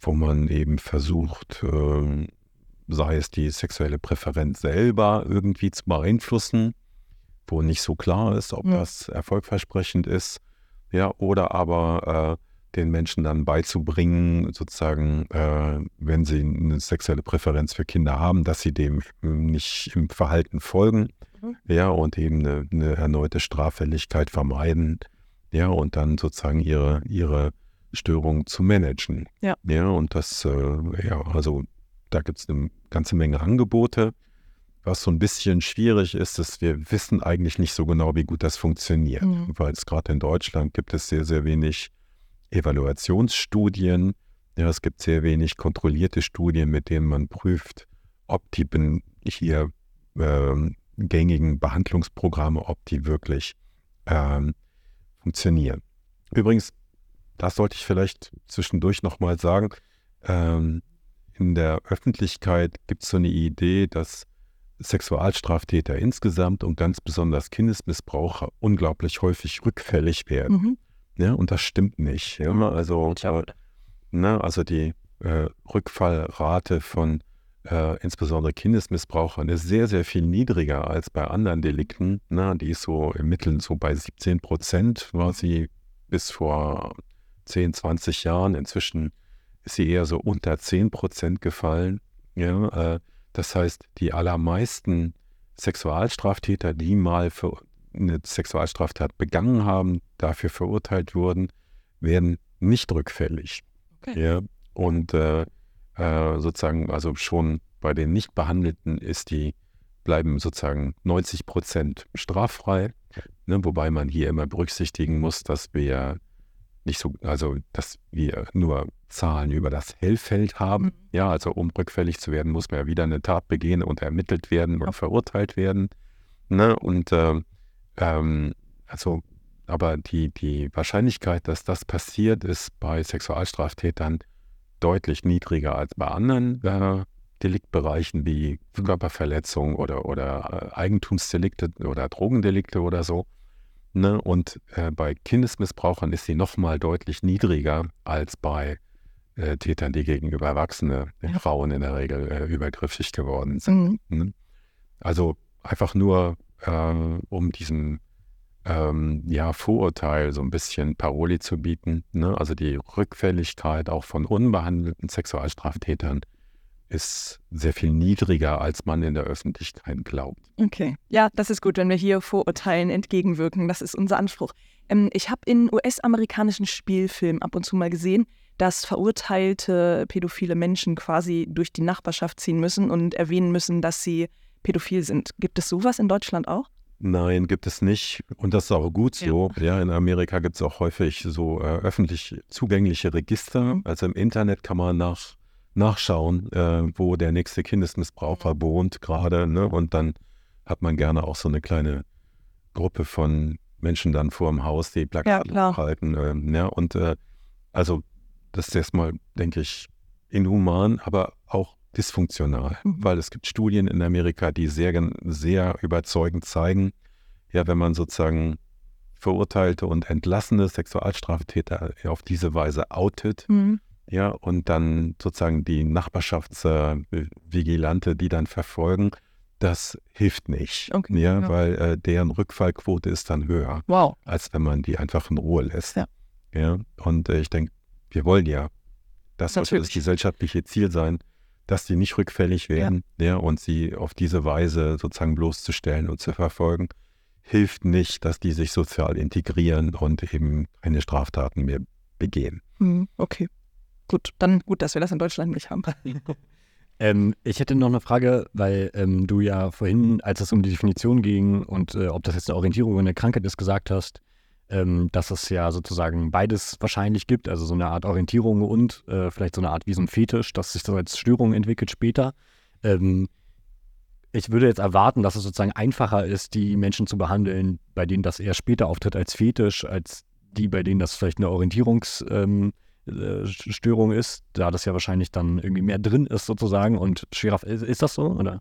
wo man eben versucht, äh, sei es die sexuelle Präferenz selber irgendwie zu beeinflussen, wo nicht so klar ist, ob ja. das erfolgversprechend ist, ja, oder aber äh, den Menschen dann beizubringen, sozusagen, äh, wenn sie eine sexuelle Präferenz für Kinder haben, dass sie dem nicht im Verhalten folgen, Mhm. Ja, und eben eine, eine, erneute Straffälligkeit vermeiden. Ja, und dann sozusagen ihre, ihre Störung zu managen. Ja. Ja, und das, äh, ja, also da gibt es eine ganze Menge Angebote. Was so ein bisschen schwierig ist, ist, wir wissen eigentlich nicht so genau, wie gut das funktioniert. Mhm. Weil es gerade in Deutschland gibt es sehr, sehr wenig Evaluationsstudien. Ja, es gibt sehr wenig kontrollierte Studien, mit denen man prüft, ob die hier ähm, gängigen Behandlungsprogramme, ob die wirklich ähm, funktionieren. Übrigens, das sollte ich vielleicht zwischendurch nochmal sagen, ähm, in der Öffentlichkeit gibt es so eine Idee, dass Sexualstraftäter insgesamt und ganz besonders Kindesmissbraucher unglaublich häufig rückfällig werden. Mhm. Ja, und das stimmt nicht. Ja, also, äh, ne, also die äh, Rückfallrate von äh, insbesondere Kindesmissbrauchern ist sehr, sehr viel niedriger als bei anderen Delikten. Ne? Die ist so im Mittel so bei 17 Prozent, war sie bis vor 10, 20 Jahren. Inzwischen ist sie eher so unter 10 Prozent gefallen. Ja? Äh, das heißt, die allermeisten Sexualstraftäter, die mal für eine Sexualstraftat begangen haben, dafür verurteilt wurden, werden nicht rückfällig. Okay. Ja? Und äh, äh, sozusagen, also schon bei den Nichtbehandelten ist die, bleiben sozusagen 90 Prozent straffrei. Ne, wobei man hier immer berücksichtigen muss, dass wir nicht so, also dass wir nur Zahlen über das Hellfeld haben. Mhm. Ja, also um rückfällig zu werden, muss man ja wieder eine Tat begehen und ermittelt werden und verurteilt werden. Ne? Und äh, ähm, also, aber die, die Wahrscheinlichkeit, dass das passiert, ist bei Sexualstraftätern deutlich niedriger als bei anderen äh, Deliktbereichen wie Körperverletzung oder, oder äh, Eigentumsdelikte oder Drogendelikte oder so. Ne? Und äh, bei Kindesmissbrauchern ist sie nochmal deutlich niedriger als bei äh, Tätern, die gegenüber erwachsene ja. Frauen in der Regel äh, übergriffig geworden sind. Mhm. Ne? Also einfach nur äh, um diesem ähm, ja, Vorurteil so ein bisschen Paroli zu bieten. Ne? Also die Rückfälligkeit auch von unbehandelten Sexualstraftätern ist sehr viel niedriger, als man in der Öffentlichkeit glaubt. Okay, ja, das ist gut, wenn wir hier Vorurteilen entgegenwirken. Das ist unser Anspruch. Ähm, ich habe in US-amerikanischen Spielfilmen ab und zu mal gesehen, dass verurteilte pädophile Menschen quasi durch die Nachbarschaft ziehen müssen und erwähnen müssen, dass sie pädophil sind. Gibt es sowas in Deutschland auch? Nein, gibt es nicht. Und das ist auch gut so. Ja, ja in Amerika gibt es auch häufig so äh, öffentlich zugängliche Register. Mhm. Also im Internet kann man nach, nachschauen, äh, wo der nächste Kindesmissbraucher mhm. wohnt gerade. Ne? Und dann hat man gerne auch so eine kleine Gruppe von Menschen dann vor dem Haus, die Plakate ja, halten. Äh, ja, und äh, also das ist erstmal, denke ich, inhuman, aber auch dysfunktional, mhm. weil es gibt Studien in Amerika, die sehr, sehr überzeugend zeigen, ja, wenn man sozusagen verurteilte und entlassene Sexualstraftäter auf diese Weise outet, mhm. Ja, und dann sozusagen die Nachbarschaftsvigilante, die dann verfolgen, das hilft nicht, okay, ja, ja, weil äh, deren Rückfallquote ist dann höher, wow. als wenn man die einfach in Ruhe lässt. Ja, ja und äh, ich denke, wir wollen ja, das sollte das gesellschaftliche Ziel sein, dass die nicht rückfällig werden ja. ja. und sie auf diese Weise sozusagen bloßzustellen und zu verfolgen, hilft nicht, dass die sich sozial integrieren und eben keine Straftaten mehr begehen. Hm, okay, gut, dann gut, dass wir das in Deutschland nicht haben. ähm, ich hätte noch eine Frage, weil ähm, du ja vorhin, als es um die Definition ging und äh, ob das jetzt eine Orientierung oder eine Krankheit ist, gesagt hast, ähm, dass es ja sozusagen beides wahrscheinlich gibt, also so eine Art Orientierung und äh, vielleicht so eine Art wie so ein Fetisch, dass sich das als Störung entwickelt später. Ähm, ich würde jetzt erwarten, dass es sozusagen einfacher ist, die Menschen zu behandeln, bei denen das eher später auftritt als Fetisch, als die, bei denen das vielleicht eine Orientierungsstörung ähm, äh, ist, da das ja wahrscheinlich dann irgendwie mehr drin ist sozusagen und schwerer. Ist, ist das so, oder?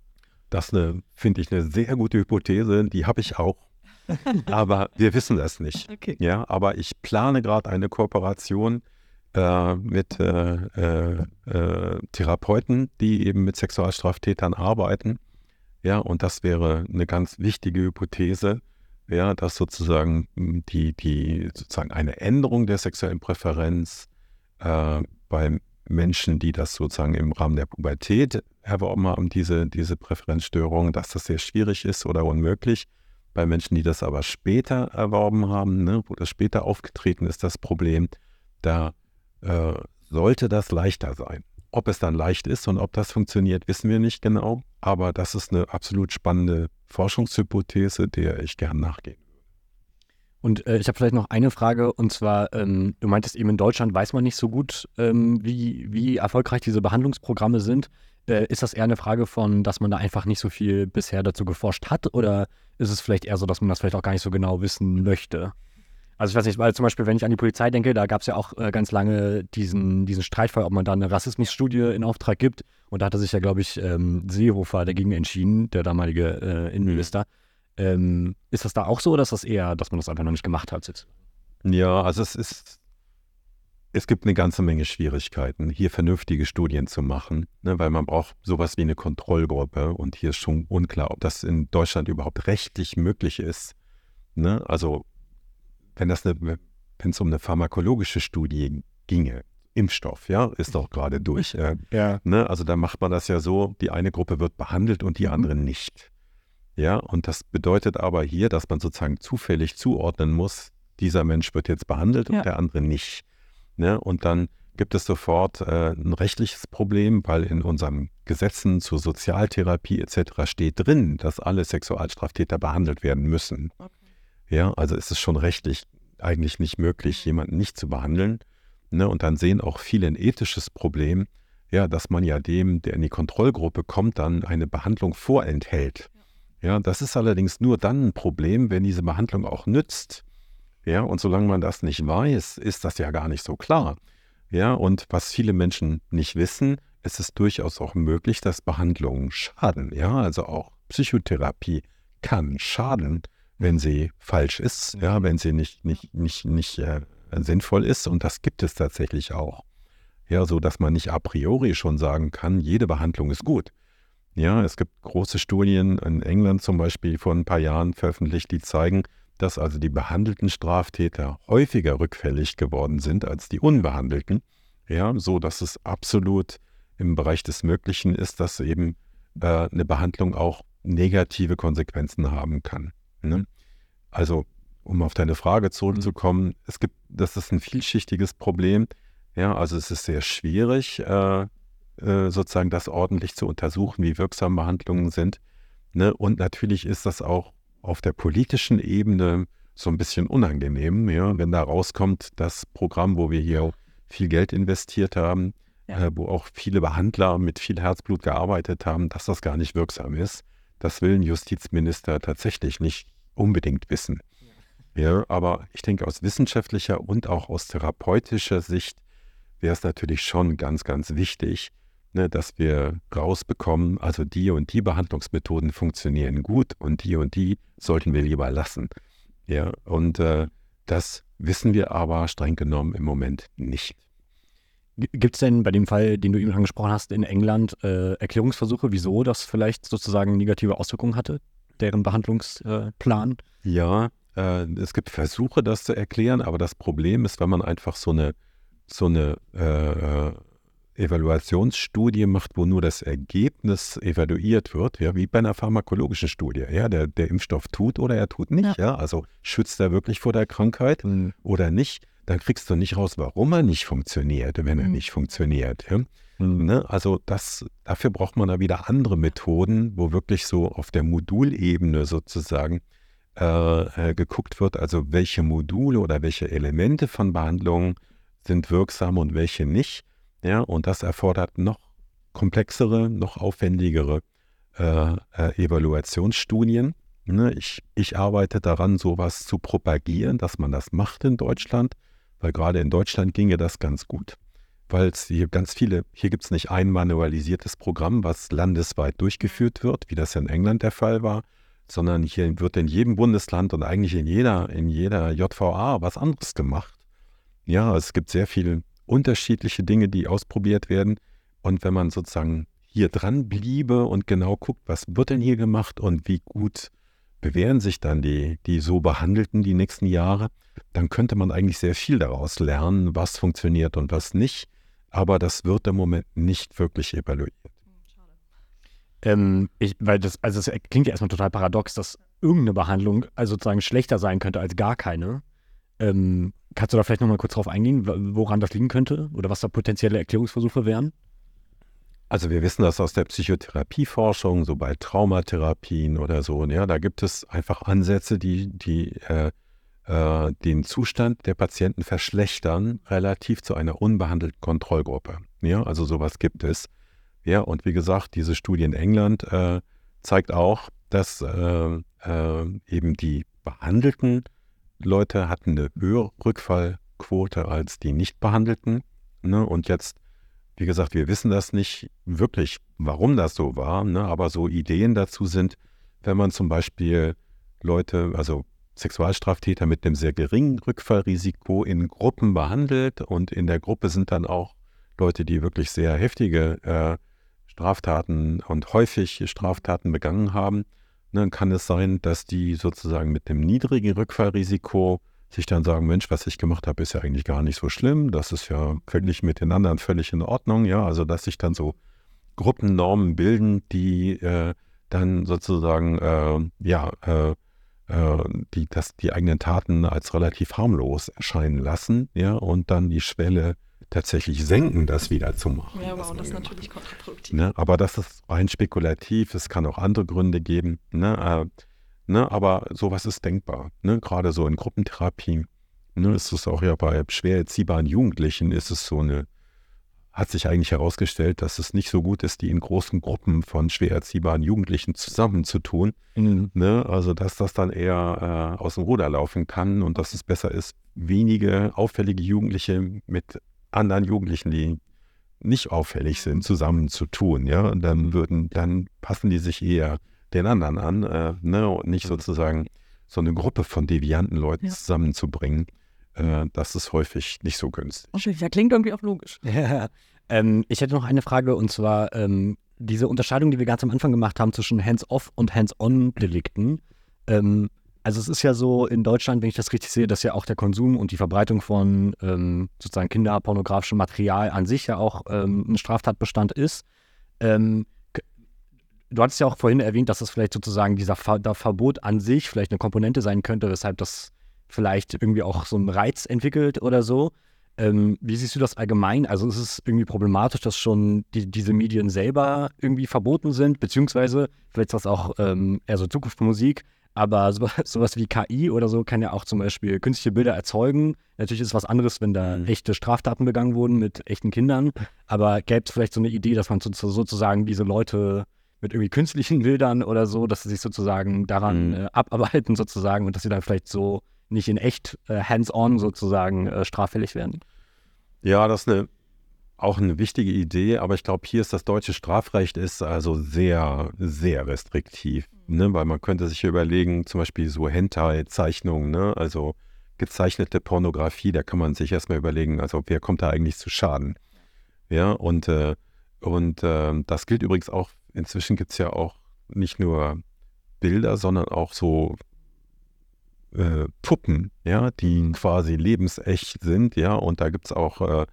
Das finde ich eine sehr gute Hypothese, die habe ich auch aber wir wissen das nicht. Okay. Ja, aber ich plane gerade eine Kooperation äh, mit äh, äh, äh, Therapeuten, die eben mit Sexualstraftätern arbeiten. Ja, und das wäre eine ganz wichtige Hypothese, ja, dass sozusagen die, die sozusagen eine Änderung der sexuellen Präferenz äh, bei Menschen, die das sozusagen im Rahmen der Pubertät erworben haben, diese, diese Präferenzstörung, dass das sehr schwierig ist oder unmöglich bei Menschen, die das aber später erworben haben, ne, wo das später aufgetreten ist, das Problem, da äh, sollte das leichter sein. Ob es dann leicht ist und ob das funktioniert, wissen wir nicht genau. Aber das ist eine absolut spannende Forschungshypothese, der ich gern nachgehen würde. Und äh, ich habe vielleicht noch eine Frage, und zwar, ähm, du meintest eben in Deutschland weiß man nicht so gut, ähm, wie, wie erfolgreich diese Behandlungsprogramme sind. Äh, ist das eher eine Frage von, dass man da einfach nicht so viel bisher dazu geforscht hat? Oder ist es vielleicht eher so, dass man das vielleicht auch gar nicht so genau wissen möchte? Also ich weiß nicht, weil zum Beispiel, wenn ich an die Polizei denke, da gab es ja auch äh, ganz lange diesen, diesen Streitfall, ob man da eine Rassismusstudie in Auftrag gibt. Und da hatte sich ja, glaube ich, ähm, Seehofer dagegen entschieden, der damalige äh, Innenminister. Ähm, ist das da auch so oder ist das eher, dass man das einfach noch nicht gemacht hat? Ja, also es ist es gibt eine ganze Menge Schwierigkeiten, hier vernünftige Studien zu machen, ne, weil man braucht sowas wie eine Kontrollgruppe und hier ist schon unklar, ob das in Deutschland überhaupt rechtlich möglich ist. Ne? Also wenn das eine, wenn es um eine pharmakologische Studie ginge, Impfstoff, ja, ist doch gerade durch. Äh, ja. Ne? Also da macht man das ja so, die eine Gruppe wird behandelt und die andere nicht. Ja, und das bedeutet aber hier, dass man sozusagen zufällig zuordnen muss, dieser Mensch wird jetzt behandelt ja. und der andere nicht. Ne? Und dann gibt es sofort äh, ein rechtliches Problem, weil in unseren Gesetzen zur Sozialtherapie etc. steht drin, dass alle Sexualstraftäter behandelt werden müssen. Okay. Ja, also ist es schon rechtlich eigentlich nicht möglich, jemanden nicht zu behandeln. Ne? Und dann sehen auch viele ein ethisches Problem, ja, dass man ja dem, der in die Kontrollgruppe kommt, dann eine Behandlung vorenthält. Ja, das ist allerdings nur dann ein Problem, wenn diese Behandlung auch nützt. Ja, und solange man das nicht weiß, ist das ja gar nicht so klar. Ja, und was viele Menschen nicht wissen, ist durchaus auch möglich, dass Behandlungen schaden. Ja, also auch Psychotherapie kann schaden, wenn sie falsch ist, ja, wenn sie nicht, nicht, nicht, nicht äh, sinnvoll ist. Und das gibt es tatsächlich auch. Ja, so dass man nicht a priori schon sagen kann, jede Behandlung ist gut. Ja, es gibt große Studien in England zum Beispiel vor ein paar Jahren veröffentlicht, die zeigen, dass also die behandelten Straftäter häufiger rückfällig geworden sind als die unbehandelten. Ja, so dass es absolut im Bereich des Möglichen ist, dass eben äh, eine Behandlung auch negative Konsequenzen haben kann. Ne? Also, um auf deine Frage zurückzukommen, es gibt, das ist ein vielschichtiges Problem. Ja, also es ist sehr schwierig, äh, äh, sozusagen das ordentlich zu untersuchen, wie wirksam Behandlungen sind. Ne? Und natürlich ist das auch auf der politischen Ebene so ein bisschen unangenehm, ja, wenn da rauskommt, das Programm, wo wir hier viel Geld investiert haben, ja. äh, wo auch viele Behandler mit viel Herzblut gearbeitet haben, dass das gar nicht wirksam ist. Das will ein Justizminister tatsächlich nicht unbedingt wissen. Ja. ja aber ich denke, aus wissenschaftlicher und auch aus therapeutischer Sicht wäre es natürlich schon ganz, ganz wichtig, ne, dass wir rausbekommen, also die und die Behandlungsmethoden funktionieren gut und die und die sollten wir lieber lassen. Ja, und äh, das wissen wir aber streng genommen im Moment nicht. Gibt es denn bei dem Fall, den du eben angesprochen hast, in England äh, Erklärungsversuche, wieso das vielleicht sozusagen negative Auswirkungen hatte, deren Behandlungsplan? Äh, ja, äh, es gibt Versuche, das zu erklären, aber das Problem ist, wenn man einfach so eine, so eine äh, äh Evaluationsstudie macht, wo nur das Ergebnis evaluiert wird, ja, wie bei einer pharmakologischen Studie. Ja, der, der Impfstoff tut oder er tut nicht. Ja. ja also schützt er wirklich vor der Krankheit mhm. oder nicht, dann kriegst du nicht raus, warum er nicht funktioniert, wenn er mhm. nicht funktioniert. Ja. Mhm. Ne? Also das, dafür braucht man da wieder andere Methoden, wo wirklich so auf der Modulebene sozusagen äh, äh, geguckt wird, also welche Module oder welche Elemente von Behandlungen sind wirksam und welche nicht ja, und das erfordert noch komplexere, noch aufwendigere äh, äh, Evaluationsstudien. Ne? Ich, ich arbeite daran, sowas zu propagieren, dass man das macht in Deutschland, weil gerade in Deutschland ginge das ganz gut. Weil es hier ganz viele, hier gibt es nicht ein manualisiertes Programm, was landesweit durchgeführt wird, wie das in England der Fall war, sondern hier wird in jedem Bundesland und eigentlich in jeder, in jeder JVA was anderes gemacht. Ja, es gibt sehr viel unterschiedliche Dinge, die ausprobiert werden. Und wenn man sozusagen hier dran bliebe und genau guckt, was wird denn hier gemacht und wie gut bewähren sich dann die, die so Behandelten die nächsten Jahre, dann könnte man eigentlich sehr viel daraus lernen, was funktioniert und was nicht. Aber das wird im Moment nicht wirklich evaluiert. Ähm, ich, weil das, also es klingt ja erstmal total paradox, dass irgendeine Behandlung also sozusagen schlechter sein könnte als gar keine. Ähm, Kannst du da vielleicht nochmal kurz drauf eingehen, woran das liegen könnte oder was da potenzielle Erklärungsversuche wären? Also wir wissen das aus der Psychotherapieforschung, so bei Traumatherapien oder so. Ja, da gibt es einfach Ansätze, die, die äh, äh, den Zustand der Patienten verschlechtern relativ zu einer unbehandelten Kontrollgruppe. Ja, also sowas gibt es. Ja, und wie gesagt, diese Studie in England äh, zeigt auch, dass äh, äh, eben die behandelten Leute hatten eine höhere Rückfallquote als die nicht behandelten. Ne? Und jetzt, wie gesagt, wir wissen das nicht wirklich, warum das so war, ne? aber so Ideen dazu sind, wenn man zum Beispiel Leute, also Sexualstraftäter mit einem sehr geringen Rückfallrisiko in Gruppen behandelt und in der Gruppe sind dann auch Leute, die wirklich sehr heftige äh, Straftaten und häufig Straftaten begangen haben, ne, kann es sein, dass die sozusagen mit dem niedrigen Rückfallrisiko sich dann sagen, Mensch, was ich gemacht habe, ist ja eigentlich gar nicht so schlimm. Das ist ja völlig mit den anderen völlig in Ordnung. Ja, also dass sich dann so Gruppennormen bilden, die äh, dann sozusagen äh, ja äh, äh die, dass die eigenen Taten als relativ harmlos erscheinen lassen, ja, und dann die Schwelle tatsächlich senken, das wieder zu machen. Ja, wow, das ist natürlich kontraproduktiv. Ne? Aber das ist rein spekulativ, es kann auch andere Gründe geben. Ne? Äh, ne? Aber sowas ist denkbar. Ne? Gerade so in Gruppentherapien ne? ist es auch ja bei schwer erziehbaren Jugendlichen ist es so eine, hat sich eigentlich herausgestellt, dass es nicht so gut ist, die in großen Gruppen von schwer erziehbaren Jugendlichen zusammenzutun. Mhm. Ne? Also dass das dann eher äh, aus dem Ruder laufen kann und dass es besser ist, wenige auffällige Jugendliche mit anderen Jugendlichen, die nicht auffällig sind, mhm. zusammen zu tun, ja, und dann würden, dann passen die sich eher den anderen an, äh, ne, und nicht mhm. sozusagen so eine Gruppe von devianten Leuten ja. zusammenzubringen. Äh, das ist häufig nicht so günstig. Ja, klingt irgendwie auch logisch. Ja. Ähm, ich hätte noch eine Frage und zwar, ähm, diese Unterscheidung, die wir ganz am Anfang gemacht haben zwischen Hands-off und Hands-on-Delikten, ähm, also es ist ja so in Deutschland, wenn ich das richtig sehe, dass ja auch der Konsum und die Verbreitung von ähm, sozusagen kinderpornografischem Material an sich ja auch ähm, ein Straftatbestand ist. Ähm, du hattest ja auch vorhin erwähnt, dass das vielleicht sozusagen dieser Ver Verbot an sich vielleicht eine Komponente sein könnte, weshalb das vielleicht irgendwie auch so einen Reiz entwickelt oder so. Ähm, wie siehst du das allgemein? Also ist es irgendwie problematisch, dass schon die, diese Medien selber irgendwie verboten sind, beziehungsweise vielleicht ist das auch ähm, eher so Zukunftsmusik, aber so, sowas wie KI oder so kann ja auch zum Beispiel künstliche Bilder erzeugen. Natürlich ist es was anderes, wenn da mhm. echte Straftaten begangen wurden mit echten Kindern, aber gäbe es vielleicht so eine Idee, dass man sozusagen diese Leute mit irgendwie künstlichen Bildern oder so, dass sie sich sozusagen daran mhm. äh, abarbeiten sozusagen und dass sie dann vielleicht so nicht in echt äh, hands-on sozusagen äh, straffällig werden. Ja, das ist eine, auch eine wichtige Idee, aber ich glaube, hier ist das deutsche Strafrecht ist also sehr, sehr restriktiv, ne? weil man könnte sich überlegen, zum Beispiel so Hentai-Zeichnungen, ne? also gezeichnete Pornografie, da kann man sich erstmal überlegen, also wer kommt da eigentlich zu Schaden. Ja, und, äh, und äh, das gilt übrigens auch, inzwischen gibt es ja auch nicht nur Bilder, sondern auch so äh, Puppen, ja, die quasi lebensecht sind, ja, und da gibt es auch äh,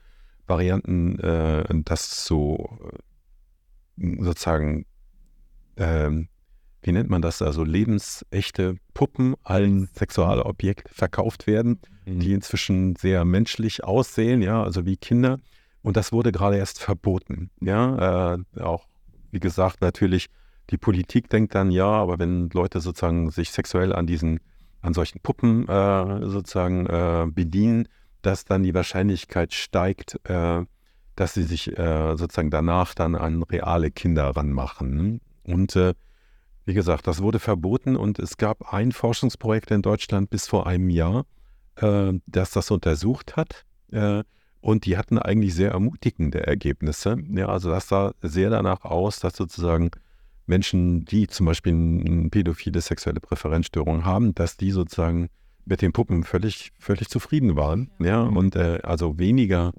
Varianten, äh, dass so äh, sozusagen, ähm, wie nennt man das, also lebensechte Puppen allen Sexualobjekt verkauft werden, mhm. die inzwischen sehr menschlich aussehen, ja, also wie Kinder. Und das wurde gerade erst verboten, ja, äh, auch wie gesagt, natürlich die Politik denkt dann, ja, aber wenn Leute sozusagen sich sexuell an diesen an solchen Puppen äh, sozusagen äh, bedienen, dass dann die Wahrscheinlichkeit steigt, äh, dass sie sich äh, sozusagen danach dann an reale Kinder ranmachen. Und äh, wie gesagt, das wurde verboten und es gab ein Forschungsprojekt in Deutschland bis vor einem Jahr, äh, das das untersucht hat. und die hatten eigentlich sehr ermutigende Ergebnisse. Ja, also das sah sehr danach aus, dass sozusagen Menschen, die zum Beispiel eine pädophile sexuelle Präferenzstörung haben, dass die sozusagen mit den Puppen völlig, völlig zufrieden waren. Ja, ja und äh, also weniger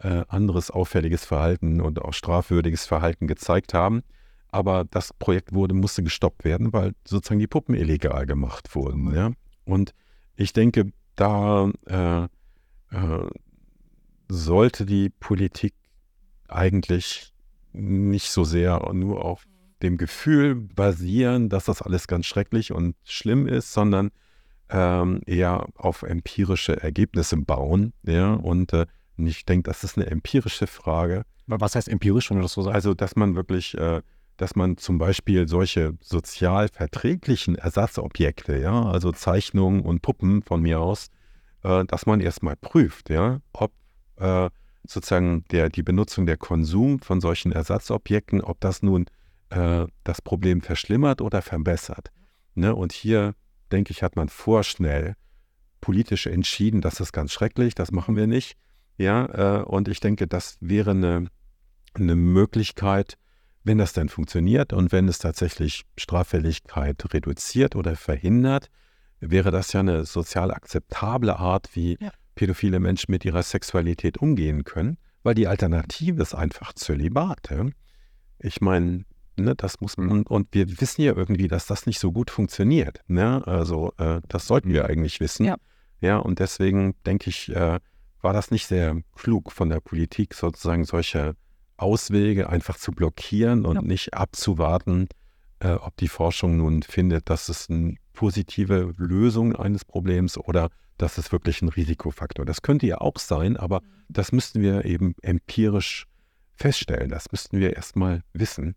äh, anderes auffälliges Verhalten und auch strafwürdiges Verhalten gezeigt haben. Aber das Projekt wurde, musste gestoppt werden, weil sozusagen die Puppen illegal gemacht wurden. Ja? Und ich denke, da äh, äh sollte die Politik eigentlich nicht so sehr nur auf dem Gefühl basieren, dass das alles ganz schrecklich und schlimm ist, sondern ähm, eher auf empirische Ergebnisse bauen. Ja, und äh, ich denke, das ist eine empirische Frage. Was heißt empirisch, wenn du das so sagst? Also, dass man wirklich, äh, dass man zum Beispiel solche sozial verträglichen Ersatzobjekte, ja, also Zeichnungen und Puppen von mir aus, äh, dass man erstmal prüft, ja, ob äh, sozusagen der, die Benutzung der Konsum von solchen Ersatzobjekten, ob das nun äh, das Problem verschlimmert oder verbessert. Ne? Und hier, denke ich, hat man vorschnell politisch entschieden, das ist ganz schrecklich, das machen wir nicht. Ja, äh, und ich denke, das wäre eine, eine Möglichkeit, wenn das denn funktioniert und wenn es tatsächlich Straffälligkeit reduziert oder verhindert, wäre das ja eine sozial akzeptable Art, wie ja. pädophile Menschen mit ihrer Sexualität umgehen können, weil die Alternative ist einfach Zölibat. Ja? Ich meine, Ne, das muss man, und wir wissen ja irgendwie, dass das nicht so gut funktioniert. Ne? Also äh, das sollten wir eigentlich wissen. Ja, ja und deswegen denke ich, äh, war das nicht sehr klug von der Politik, sozusagen solche Auswege einfach zu blockieren und ja. nicht abzuwarten, äh, ob die Forschung nun findet, dass es eine positive Lösung eines Problems oder dass es wirklich ein Risikofaktor. Das könnte ja auch sein, aber mhm. das müssten wir eben empirisch feststellen. Das müssten wir erstmal wissen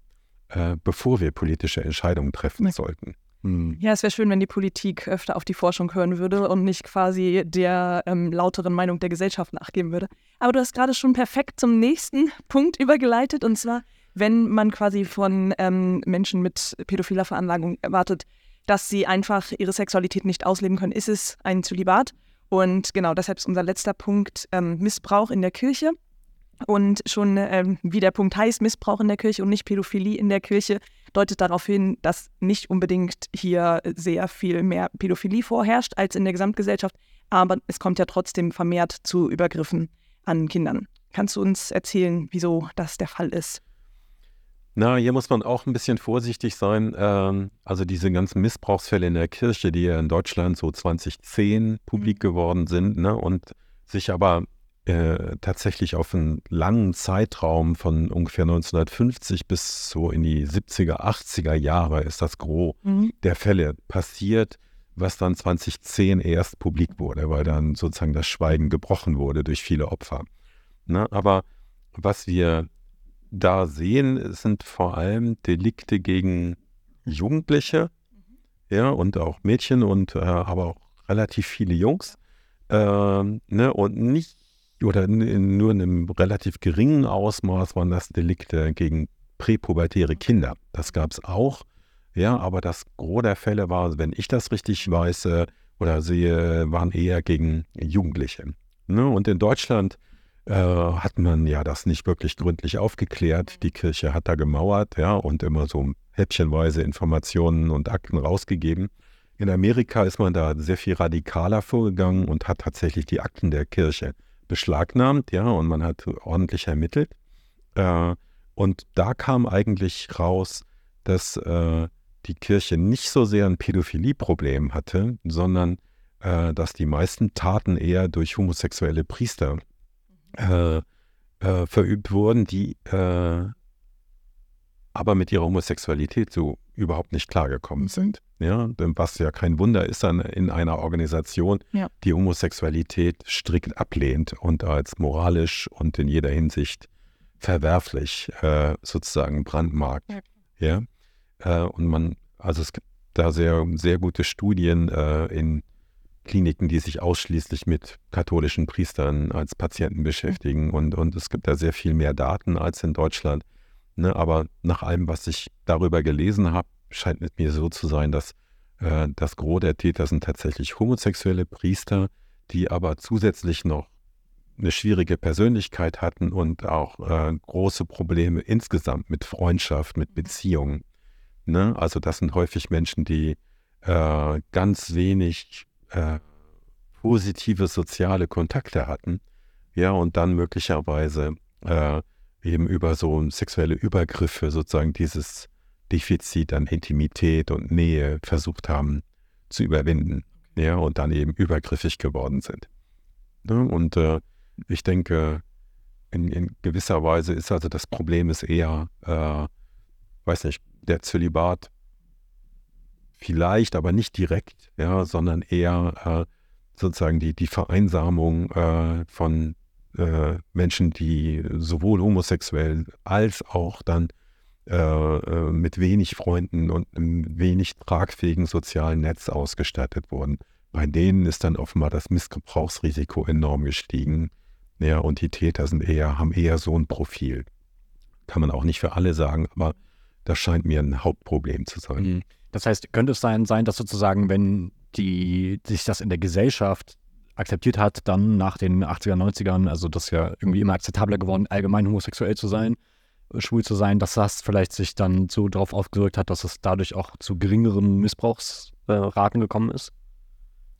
äh, bevor wir politische Entscheidungen treffen ja. sollten. Hm. Ja, es wäre schön, wenn die Politik öfter auf die Forschung hören würde und nicht quasi der ähm, lauteren Meinung der Gesellschaft nachgeben würde. Aber du hast gerade schon perfekt zum nächsten Punkt übergeleitet und zwar, wenn man quasi von ähm, Menschen mit pädophiler Veranlagung erwartet, dass sie einfach ihre Sexualität nicht ausleben können, ist es ein Zölibat. Und genau deshalb ist unser letzter Punkt ähm, Missbrauch in der Kirche. Und schon ähm, wie der Punkt heißt, Missbrauch in der Kirche und nicht Pädophilie in der Kirche, deutet darauf hin, dass nicht unbedingt hier sehr viel mehr Pädophilie vorherrscht als in der Gesamtgesellschaft, aber es kommt ja trotzdem vermehrt zu Übergriffen an Kindern. Kannst du uns erzählen, wieso das der Fall ist? Na, hier muss man auch ein bisschen vorsichtig sein. Ähm, also diese ganzen Missbrauchsfälle in der Kirche, die ja in Deutschland so 2010 publik Mhm. geworden sind ne, und sich aber äh, tatsächlich auf einen langen Zeitraum von ungefähr 1950 bis so in die 70er, 80er Jahre ist das Gros Mhm. der Fälle passiert, was dann 2010 erst publik wurde, weil dann sozusagen das Schweigen gebrochen wurde durch viele Opfer. Ne? Aber was wir da sehen, sind vor allem Delikte gegen Jugendliche, ja, und auch Mädchen und äh, aber auch relativ viele Jungs. Ähm, ne, und nicht, oder n- in nur in einem relativ geringen Ausmaß waren das Delikte gegen präpubertäre Kinder. Das gab es auch, ja, aber das Gros der Fälle war, wenn ich das richtig weiß äh, oder sehe, waren eher gegen Jugendliche. Ne? Und in Deutschland äh, hat man ja das nicht wirklich gründlich aufgeklärt. Die Kirche hat da gemauert, ja, und immer so häppchenweise Informationen und Akten rausgegeben. In Amerika ist man da sehr viel radikaler vorgegangen und hat tatsächlich die Akten der Kirche beschlagnahmt, ja, und man hat ordentlich ermittelt. Äh, und da kam eigentlich raus, dass äh, die Kirche nicht so sehr ein Pädophilie-Problem hatte, sondern äh, dass die meisten Taten eher durch homosexuelle Priester äh, äh, verübt wurden, die äh, aber mit ihrer Homosexualität so überhaupt nicht klargekommen Mhm. sind. Ja, was ja kein Wunder ist an, in einer Organisation, Ja. die Homosexualität strikt ablehnt und als moralisch und in jeder Hinsicht verwerflich äh, sozusagen brandmarkt. Ja. Ja, äh, und man, also es gibt da sehr, sehr gute Studien äh, in Kliniken, die sich ausschließlich mit katholischen Priestern als Patienten beschäftigen und, und es gibt da sehr viel mehr Daten als in Deutschland. Ne, aber nach allem, was ich darüber gelesen habe, scheint es mir so zu sein, dass äh, das Gros der Täter sind tatsächlich homosexuelle Priester, die aber zusätzlich noch eine schwierige Persönlichkeit hatten und auch äh, große Probleme insgesamt mit Freundschaft, mit Beziehungen. Ne? Also das sind häufig Menschen, die äh, ganz wenig äh, positive soziale Kontakte hatten, ja, und dann möglicherweise äh, eben über so sexuelle Übergriffe sozusagen dieses Defizit an Intimität und Nähe versucht haben zu überwinden, ja, und dann eben übergriffig geworden sind. Ne? Und äh, ich denke, in, in gewisser Weise ist also das Problem ist eher, äh, weiß nicht, der Zölibat vielleicht, aber nicht direkt, ja, sondern eher äh, sozusagen die, die Vereinsamung äh, von äh, Menschen, die sowohl homosexuell als auch dann äh, äh, mit wenig Freunden und einem wenig tragfähigen sozialen Netz ausgestattet wurden. Bei denen ist dann offenbar das Missbrauchsrisiko enorm gestiegen. Ja, und die Täter sind eher, haben eher so ein Profil. Kann man auch nicht für alle sagen, aber das scheint mir ein Hauptproblem zu sein. Mhm. Das heißt, könnte es sein, sein, dass sozusagen, wenn die sich das in der Gesellschaft akzeptiert hat, dann nach den 80er, 90ern, also das ist ja irgendwie immer akzeptabler geworden, allgemein homosexuell zu sein, äh, schwul zu sein, dass das vielleicht sich dann so darauf ausgewirkt hat, dass es dadurch auch zu geringeren Missbrauchsraten gekommen ist?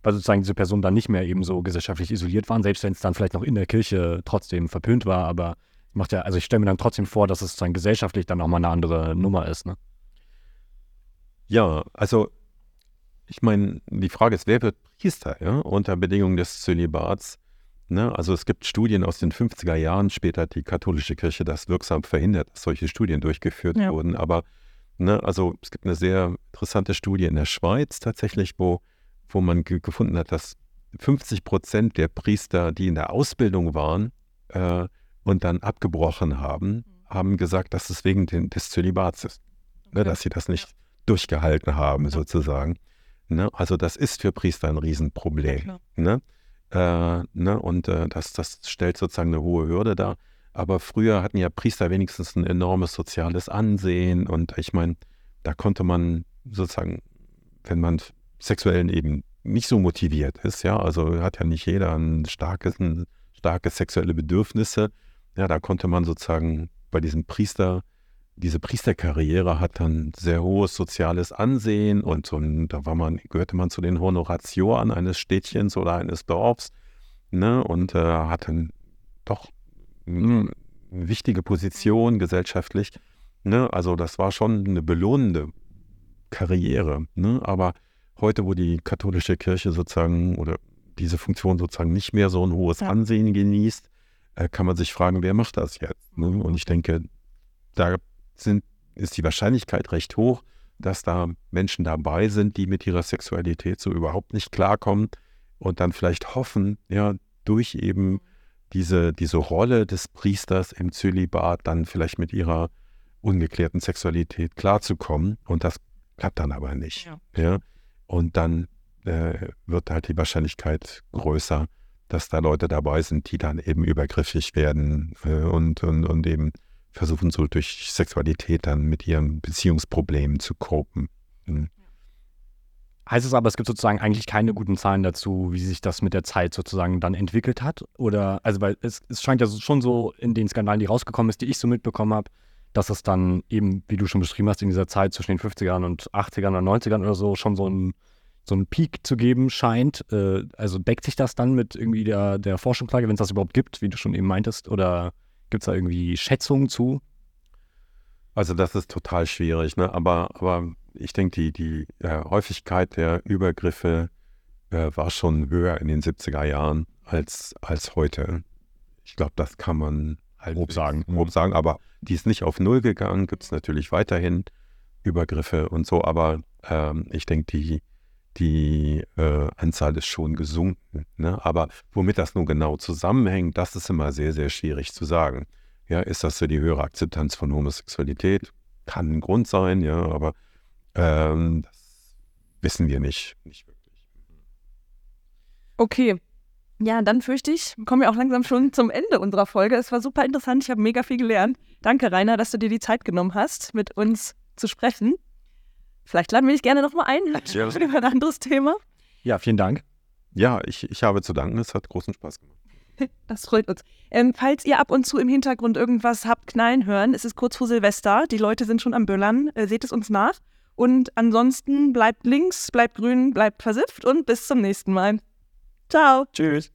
Weil sozusagen diese Personen dann nicht mehr eben so gesellschaftlich isoliert waren, selbst wenn es dann vielleicht noch in der Kirche trotzdem verpönt war, aber macht ja, also ich stelle mir dann trotzdem vor, dass es dann gesellschaftlich dann nochmal eine andere Nummer ist, ne? Ja, also ich meine, die Frage ist, wer wird Priester ja, unter Bedingungen des Zölibats? Ne? Also es gibt Studien aus den 50er Jahren, später hat die katholische Kirche das wirksam verhindert, dass solche Studien durchgeführt Ja. wurden. Aber ne, also es gibt eine sehr interessante Studie in der Schweiz tatsächlich, wo, wo man ge gefunden hat, dass 50 Prozent der Priester, die in der Ausbildung waren äh, und dann abgebrochen haben, haben gesagt, dass es wegen den, des Zölibats ist. Ne, dass sie das nicht durchgehalten haben, sozusagen. Ne? Also das ist für Priester ein Riesenproblem. Ne? Äh, ne? Und äh, das, das stellt sozusagen eine hohe Hürde dar. Aber früher hatten ja Priester wenigstens ein enormes soziales Ansehen. Und ich meine, da konnte man sozusagen, wenn man sexuell eben nicht so motiviert ist, ja, also hat ja nicht jeder ein starkes, ein starke sexuelle Bedürfnisse, ja, da konnte man sozusagen bei diesem Priester diese Priesterkarriere hat dann sehr hohes soziales Ansehen und ein- da war man, gehörte man zu den Honoratioren eines Städtchens oder eines Dorfs, ne, und äh, hatte doch eine wichtige Position gesellschaftlich. Ne? Also das war schon eine belohnende Karriere. Ne? Aber heute, wo die katholische Kirche sozusagen oder diese Funktion sozusagen nicht mehr so ein hohes. Ansehen genießt, äh, kann man sich fragen, wer macht das jetzt? Ne? Und ich denke, da sind, ist die Wahrscheinlichkeit recht hoch, dass da Menschen dabei sind, die mit ihrer Sexualität so überhaupt nicht klarkommen und dann vielleicht hoffen, ja, durch eben diese, diese Rolle des Priesters im Zölibat dann vielleicht mit ihrer ungeklärten Sexualität klarzukommen. Und das klappt dann aber nicht. Ja. Ja. Und dann äh, wird halt die Wahrscheinlichkeit größer, dass da Leute dabei sind, die dann eben übergriffig werden äh, und, und, und eben versuchen, so durch Sexualität dann mit ihren Beziehungsproblemen zu kopen. Mhm. Heißt es aber, es gibt sozusagen eigentlich keine guten Zahlen dazu, wie sich das mit der Zeit sozusagen dann entwickelt hat? Oder, also, weil es, es scheint ja schon so in den Skandalen, die rausgekommen ist, die ich so mitbekommen habe, dass es dann eben, wie du schon beschrieben hast, in dieser Zeit zwischen den 50ern und 80ern oder 90ern oder so schon so ein so einen Peak zu geben scheint. Äh, also deckt sich das dann mit irgendwie der, der Forschungslage, wenn es das überhaupt gibt, wie du schon eben meintest? Oder gibt es da irgendwie Schätzungen zu? Also das ist total schwierig, ne? aber, aber ich denke, die, die äh, Häufigkeit der Übergriffe äh, war schon höher in den 70er Jahren als, als heute. Ich glaube, das kann man halt Grob sagen. Grob sagen, aber die ist nicht auf Null gegangen, gibt es natürlich weiterhin Übergriffe und so, aber ähm, ich denke, die, die äh, Anzahl ist schon gesunken. Ne? Aber womit das nun genau zusammenhängt, das ist immer sehr, sehr schwierig zu sagen. Ja, ist das so die höhere Akzeptanz von Homosexualität? Kann ein Grund sein, ja, aber ähm, das wissen wir nicht, nicht wirklich. Okay. Ja, dann fürchte ich, kommen wir auch langsam schon zum Ende unserer Folge. Es war super interessant, ich habe mega viel gelernt. Danke, Rainer, dass du dir die Zeit genommen hast, mit uns zu sprechen. Vielleicht laden wir dich gerne nochmal ein Ja. über ein anderes Thema. Ja, vielen Dank. Ja, ich, ich habe zu danken, es hat großen Spaß gemacht. Das freut uns. Ähm, falls ihr ab und zu im Hintergrund irgendwas habt knallen hören, es ist kurz vor Silvester, die Leute sind schon am Böllern, äh, seht es uns nach. Und ansonsten bleibt links, bleibt grün, bleibt versifft und bis zum nächsten Mal. Ciao. Tschüss.